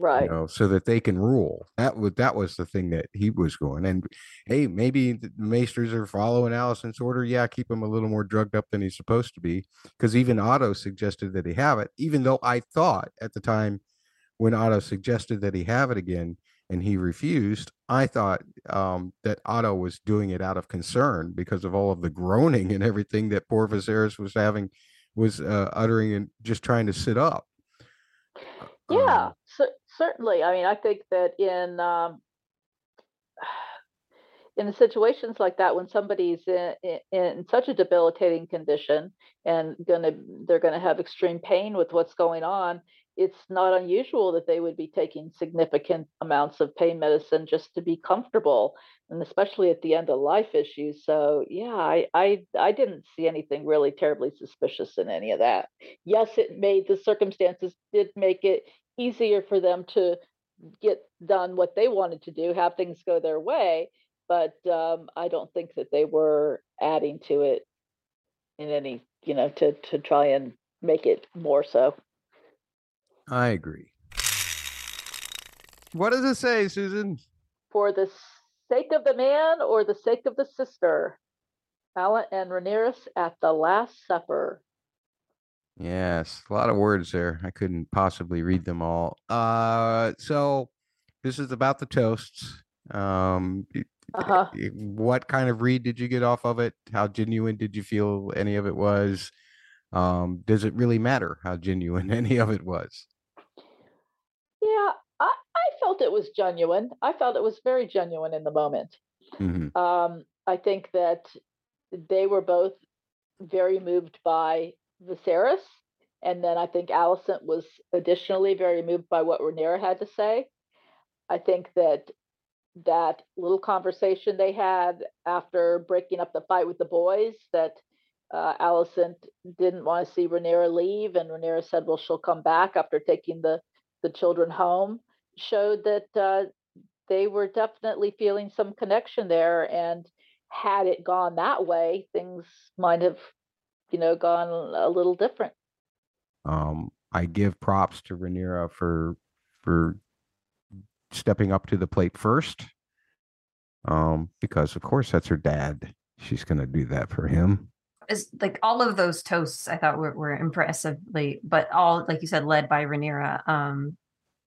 right you know, so that they can rule. That was that was the thing that he was going. And hey, maybe the maesters are following Alicent's order. Yeah, keep him a little more drugged up than he's supposed to be, because even Otto suggested that he have it. Even though I thought at the time when Otto suggested that he have it again and he refused, I thought um, that Otto was doing it out of concern because of all of the groaning and everything that poor Viserys was having, was uh, uttering and just trying to sit up. yeah Um, cer- certainly i mean i think that in um <sighs> in situations like that when somebody's in, in, in such a debilitating condition and gonna they're gonna have extreme pain with what's going on it's not unusual that they would be taking significant amounts of pain medicine just to be comfortable and especially at the end of life issues. So yeah i i, I didn't see anything really terribly suspicious in any of that. Yes it made the circumstances did make it easier for them to get done what they wanted to do have things go their way but um, i don't think that they were adding to it in any you know to to try and make it more so I agree. What does it say, Susan? for the sake of the man or the sake of the sister Alan and Rhaenyra at the last supper Yes, a lot of words there. I couldn't possibly read them all. Uh, so this is about the toasts. Um, uh-huh what kind of read did you get off of it? How genuine did you feel any of it was? Um, does it really matter how genuine <laughs> any of it was? yeah I, I felt it was genuine i felt it was very genuine in the moment hmm um, I think that they were both very moved by Viserys. And then I think Alicent was additionally very moved by what Rhaenyra had to say. I think that that little conversation they had after breaking up the fight with the boys that uh, Alicent didn't want to see Rhaenyra leave, and Rhaenyra said, "Well, she'll come back after taking the the children home." Showed that uh, they were definitely feeling some connection there, and had it gone that way, things might have, you know, gone a little different. Um, I give props to Rhaenyra for for stepping up to the plate first. Um, because of course that's her dad. She's gonna do that for him. Is like all of those toasts I thought were, were impressively, but all like you said, led by Rhaenyra, um,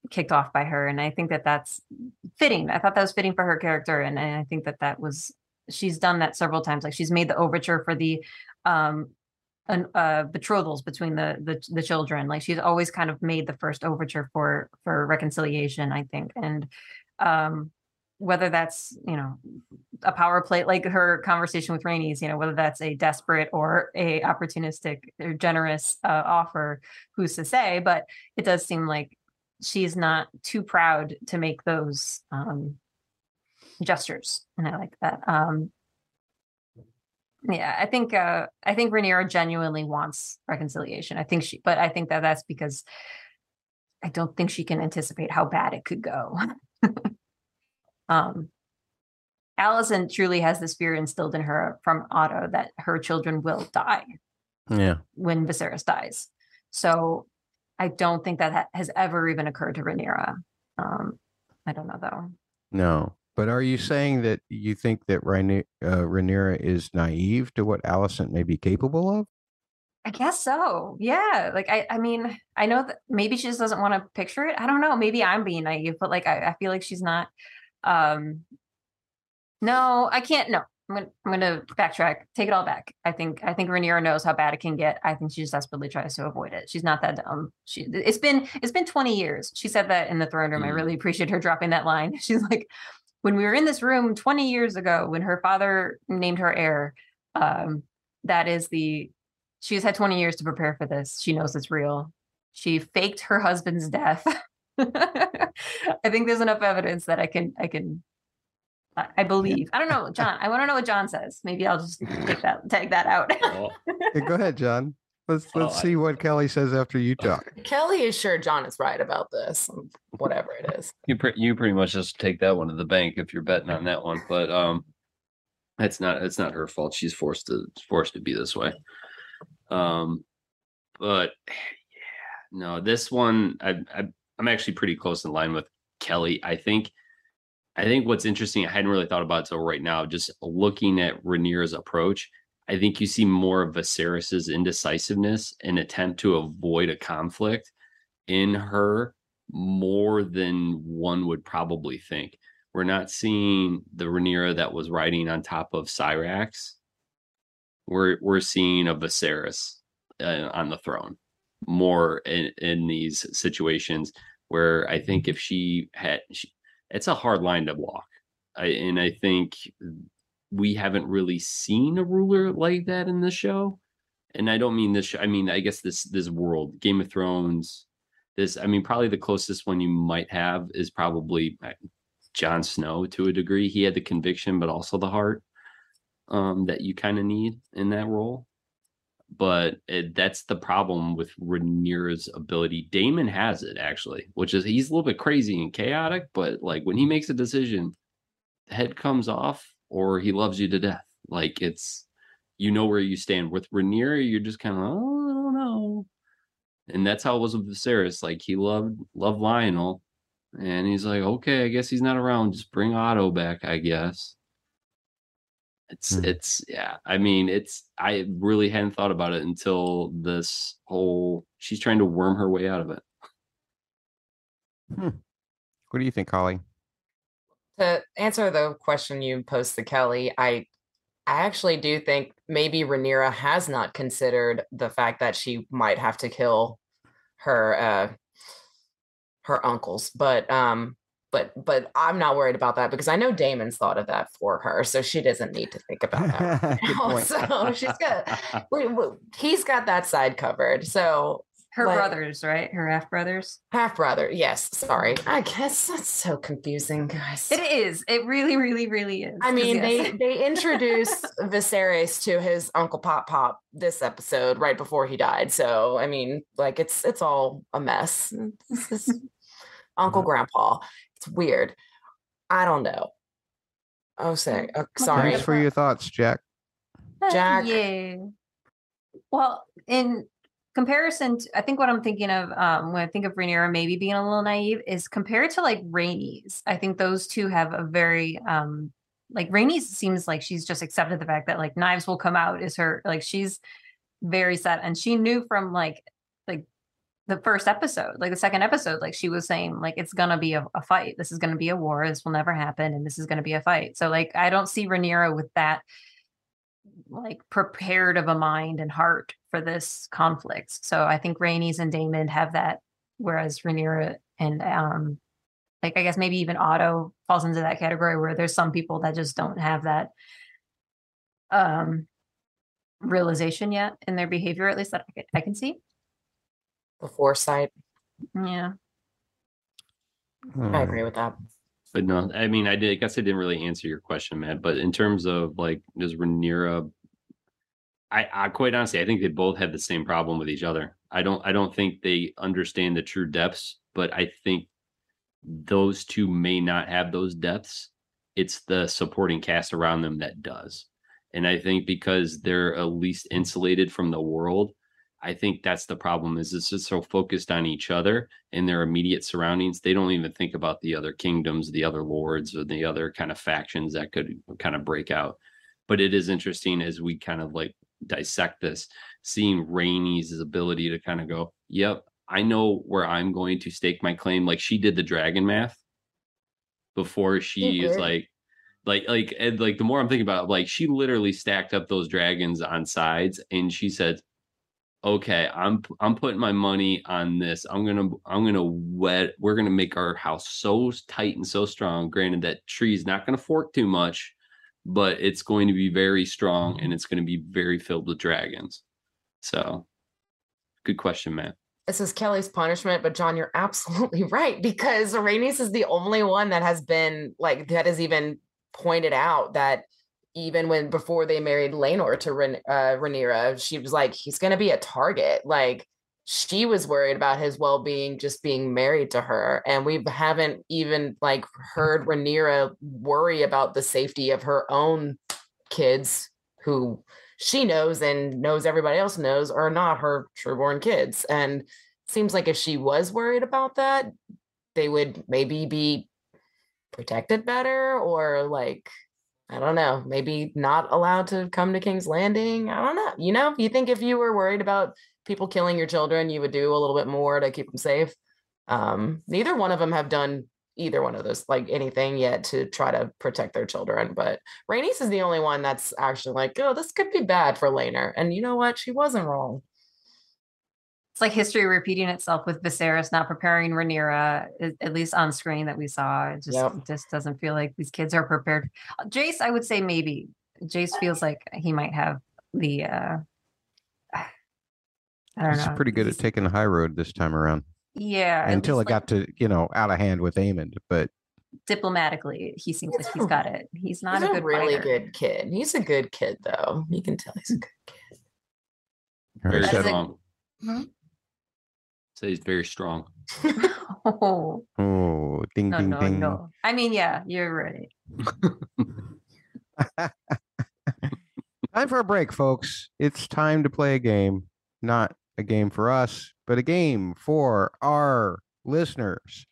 kicked off by her, and I think that that's fitting. I thought that was fitting for her character, and, and I think that that was she's done that several times. Like she's made the overture for the um uh, betrothals between the, the the children. Like she's always kind of made the first overture for for reconciliation, I think, and um, whether that's you know a power play like her conversation with Rhaenys, you know whether that's a desperate or a opportunistic or generous uh, offer, who's to say? But it does seem like she's not too proud to make those um, gestures, and I like that. Um, yeah, I think uh I think Rhaenyra genuinely wants reconciliation. I think she, but I think that that's because I don't think she can anticipate how bad it could go. <laughs> um, Alicent truly has this fear instilled in her from Otto that her children will die. Yeah. When Viserys dies, so I don't think that has ever even occurred to Rhaenyra. Um, I don't know though. No, but are you saying that you think that Rhaenyra, uh, Rhaenyra is naive to what Alicent may be capable of? I guess so. Yeah. Like I I mean, I know that maybe she just doesn't want to picture it. I don't know. Maybe I'm being naive, but like I, I feel like she's not um no, I can't no. I'm gonna I'm gonna backtrack, take it all back. I think I think Rhaenyra knows how bad it can get. I think she just desperately tries to avoid it. She's not that dumb. She it's been it's been 20 years. She said that in the throne room. Mm. I really appreciate her dropping that line. <laughs> She's like, when we were in this room 20 years ago when her father named her heir um, that is the she's had 20 years to prepare for this she knows it's real she faked her husband's death <laughs> i think there's enough evidence that i can i can I believe. I don't know, John. I want to know what John says. Maybe I'll just take that tag that out. <laughs> hey, go ahead, John. Let's let's see what Kelly says after you talk. Kelly is sure John is right about this, whatever it is. You pre- you pretty much just take that one to the bank if you're betting on that one. But um, it's not it's not her fault. She's forced to forced to be this way. Um, but yeah, no, this one I, I I'm actually pretty close in line with Kelly. I think I think what's interesting, I hadn't really thought about until right now, just looking at Rhaenyra's approach I think you see more of Viserys's indecisiveness and attempt to avoid a conflict in her more than one would probably think. We're not seeing the Rhaenyra that was riding on top of Syrax. We're we're seeing a Viserys uh, on the throne more in, in these situations where I think if she had, she, it's a hard line to walk. I, and I think we haven't really seen a ruler like that in the show. And I don't mean this show, I mean I guess this this world, Game of Thrones, this I mean probably the closest one you might have is probably uh, Jon Snow to a degree. He had the conviction but also the heart um that you kind of need in that role. But it, that's the problem with Rhaenyra's ability. Daemon has it actually, which is he's a little bit crazy and chaotic, but like when he makes a decision, the head comes off or he loves you to death. Like it's you know where you stand. With Rhaenyra, you're just kind of oh, I don't know. And that's how it was with Viserys. Like he loved loved Lyonel, and he's like, okay, I guess he's not around. Just bring Otto back, I guess. It's hmm. it's yeah. I mean, it's I really hadn't thought about it until this whole. She's trying to worm her way out of it. Hmm. What do you think, Holly? To answer the question you posed to Kelly, I I actually do think maybe Rhaenyra has not considered the fact that she might have to kill her uh her uncles. But um but but I'm not worried about that because I know Daemon's thought of that for her, so she doesn't need to think about that. <laughs> <laughs> Point. so she's got we, we, he's got that side covered. So Her Like- brothers, right? Her half brothers. half brother, yes. Sorry, I guess that's so confusing, guys. It is. It really, really, really is. I mean, yes. they <laughs> they introduced Viserys to his uncle Pop Pop this episode right before he died. So I mean, like it's it's all a mess. This is <laughs> Uncle mm-hmm. Grandpa. It's weird. I don't know. Oh, mm, say, uh, sorry. Thanks for your thoughts, Jack. Uh, Jack. Yeah. Well, in comparison, to, I think what I'm thinking of um, when I think of Rhaenyra maybe being a little naive is compared to like Rhaenys. I think those two have a very um, like Rhaenys seems like she's just accepted the fact that like knives will come out is her like she's very set and she knew from like like the first episode like the second episode like she was saying like it's gonna be a, a fight. This is gonna be a war. This will never happen and this is gonna be a fight. So like i don't see Rhaenyra with that like prepared of a mind and heart for this conflict. So I think Rhaenys and Daemon have that, whereas Rhaenyra and um like I guess maybe even Otto falls into that category where there's some people that just don't have that um realization yet in their behavior, at least that I can, I can see. The foresight. Yeah. Hmm. I agree with that. But no, I mean, I did. I guess I didn't really answer your question, Matt. But in terms of like, does Rhaenyra? I, I quite honestly, I think they both have the same problem with each other. I don't. I don't think they understand the true depths. But I think those two may not have those depths. It's the supporting cast around them that does. And I think because they're at least insulated from the world, I think that's the problem. Is it's just so focused on each other in their immediate surroundings, they don't even think about the other kingdoms, the other lords, or the other kind of factions that could kind of break out. But it is interesting as we kind of like dissect this, seeing Rhaenys ability to kind of go, Yep, I know where I'm going to stake my claim. Like she did the dragon math before she is like like like and like the more I'm thinking about it, like she literally stacked up those dragons on sides and she said, okay i'm i'm putting my money on this. I'm gonna i'm gonna wet we're gonna make our house so tight and so strong granted that tree's not gonna fork too much but it's going to be very strong and it's going to be very filled with dragons. So good question matt. This is Kelly's punishment, but John, you're <laughs> absolutely right because Rhaenys is the only one that has been like that has even pointed out that even when before they married Laenor to Ren, uh, Rhaenyra, she was like, he's going to be a target. Like she was worried about his well-being just being married to her, and we haven't even like heard Rhaenyra worry about the safety of her own kids, who she knows and knows everybody else knows are not her trueborn kids. And seems like if she was worried about that, they would maybe be protected better or like I don't know, maybe not allowed to come to King's Landing. I don't know. You know, you think if you were worried about people killing your children, you would do a little bit more to keep them safe. Um, neither one of them have done either one of those, like anything yet to try to protect their children. But Rhaenys is the only one that's actually like, oh, this could be bad for Laenor. And you know what? She wasn't wrong. It's like history repeating itself with Viserys not preparing Rhaenyra, at- at least on screen that we saw. It just Yep. it just doesn't feel like these kids are prepared. Jace, I would say maybe. Jace feels like he might have the uh <sighs> I don't He's know. pretty good at taking the high road this time around. Yeah. Until it like, got to, you know, out of hand with Aemond. But diplomatically, he seems He's like he's a- got it. He's not he's a good really fighter. good kid. He's a good kid, though. You can tell he's a good kid. very strong. So he's very strong Oh, <laughs> oh, ding, no, ding, no, ding. no. I mean, yeah, you're right. <laughs> Time for a break, folks. It's time to play a game. Not a game for us, but a game for our listeners.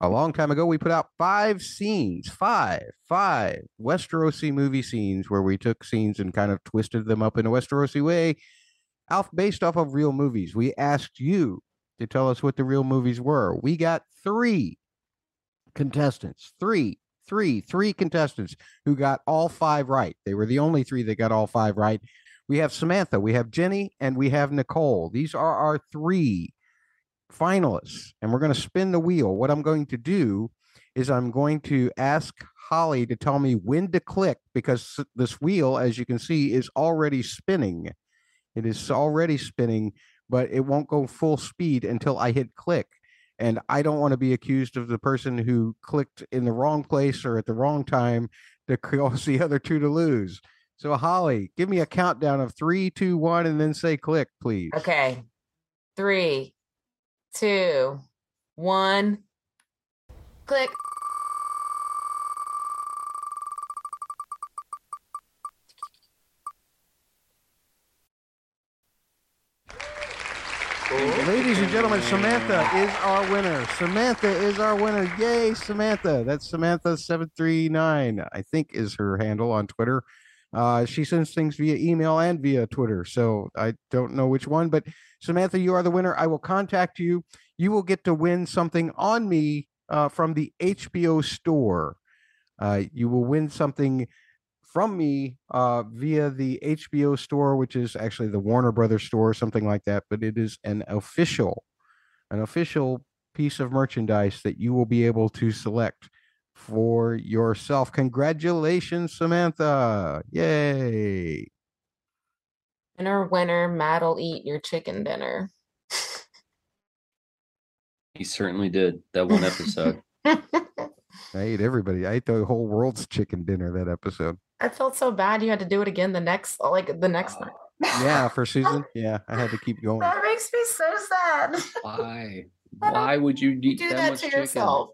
A long time ago, we put out five scenes, five, five Westerosi movie scenes where we took scenes and kind of twisted them up in a Westerosi way, off based off of real movies. We asked you to tell us what the real movies were. We got three contestants, three, three, three contestants who got all five right. They were the only three that got all five right. We have Samantha, we have Jenny, and we have Nicole. These are our three finalists, and we're going to spin the wheel. What I'm going to do is I'm going to ask Holly to tell me when to click because this wheel, as you can see, is already spinning. It is already spinning, but it won't go full speed until I hit click. And I don't want to be accused of the person who clicked in the wrong place or at the wrong time to <laughs> cause the other two to lose. So, Holly, give me a countdown of three, two, one, and then say click, please. Okay. Three, two, one. Click. Ladies and gentlemen, Samantha is our winner. Samantha is our winner. Yay, Samantha. That's Samantha739, I think is her handle on Twitter. Uh, she sends things via email and via Twitter. So I don't know which one, but Samantha, you are the winner. I will contact you. You will get to win something on me uh, from the HBO store. Uh, you will win something from me uh, via the HBO store, which is actually the Warner Brothers store, something like that. But it is an official, an official piece of merchandise that you will be able to select for yourself. Congratulations, Samantha! Yay! Winner, winner, Matt'll eat your chicken dinner. He certainly did that one episode. <laughs> I ate everybody. I ate the whole world's chicken dinner that episode. I felt so bad you had to do it again the next like the next night. Oh. Yeah, for Susan. Yeah, I had to keep going. That makes me so sad. Why? <laughs> Why would you eat do that, that much to chicken? yourself.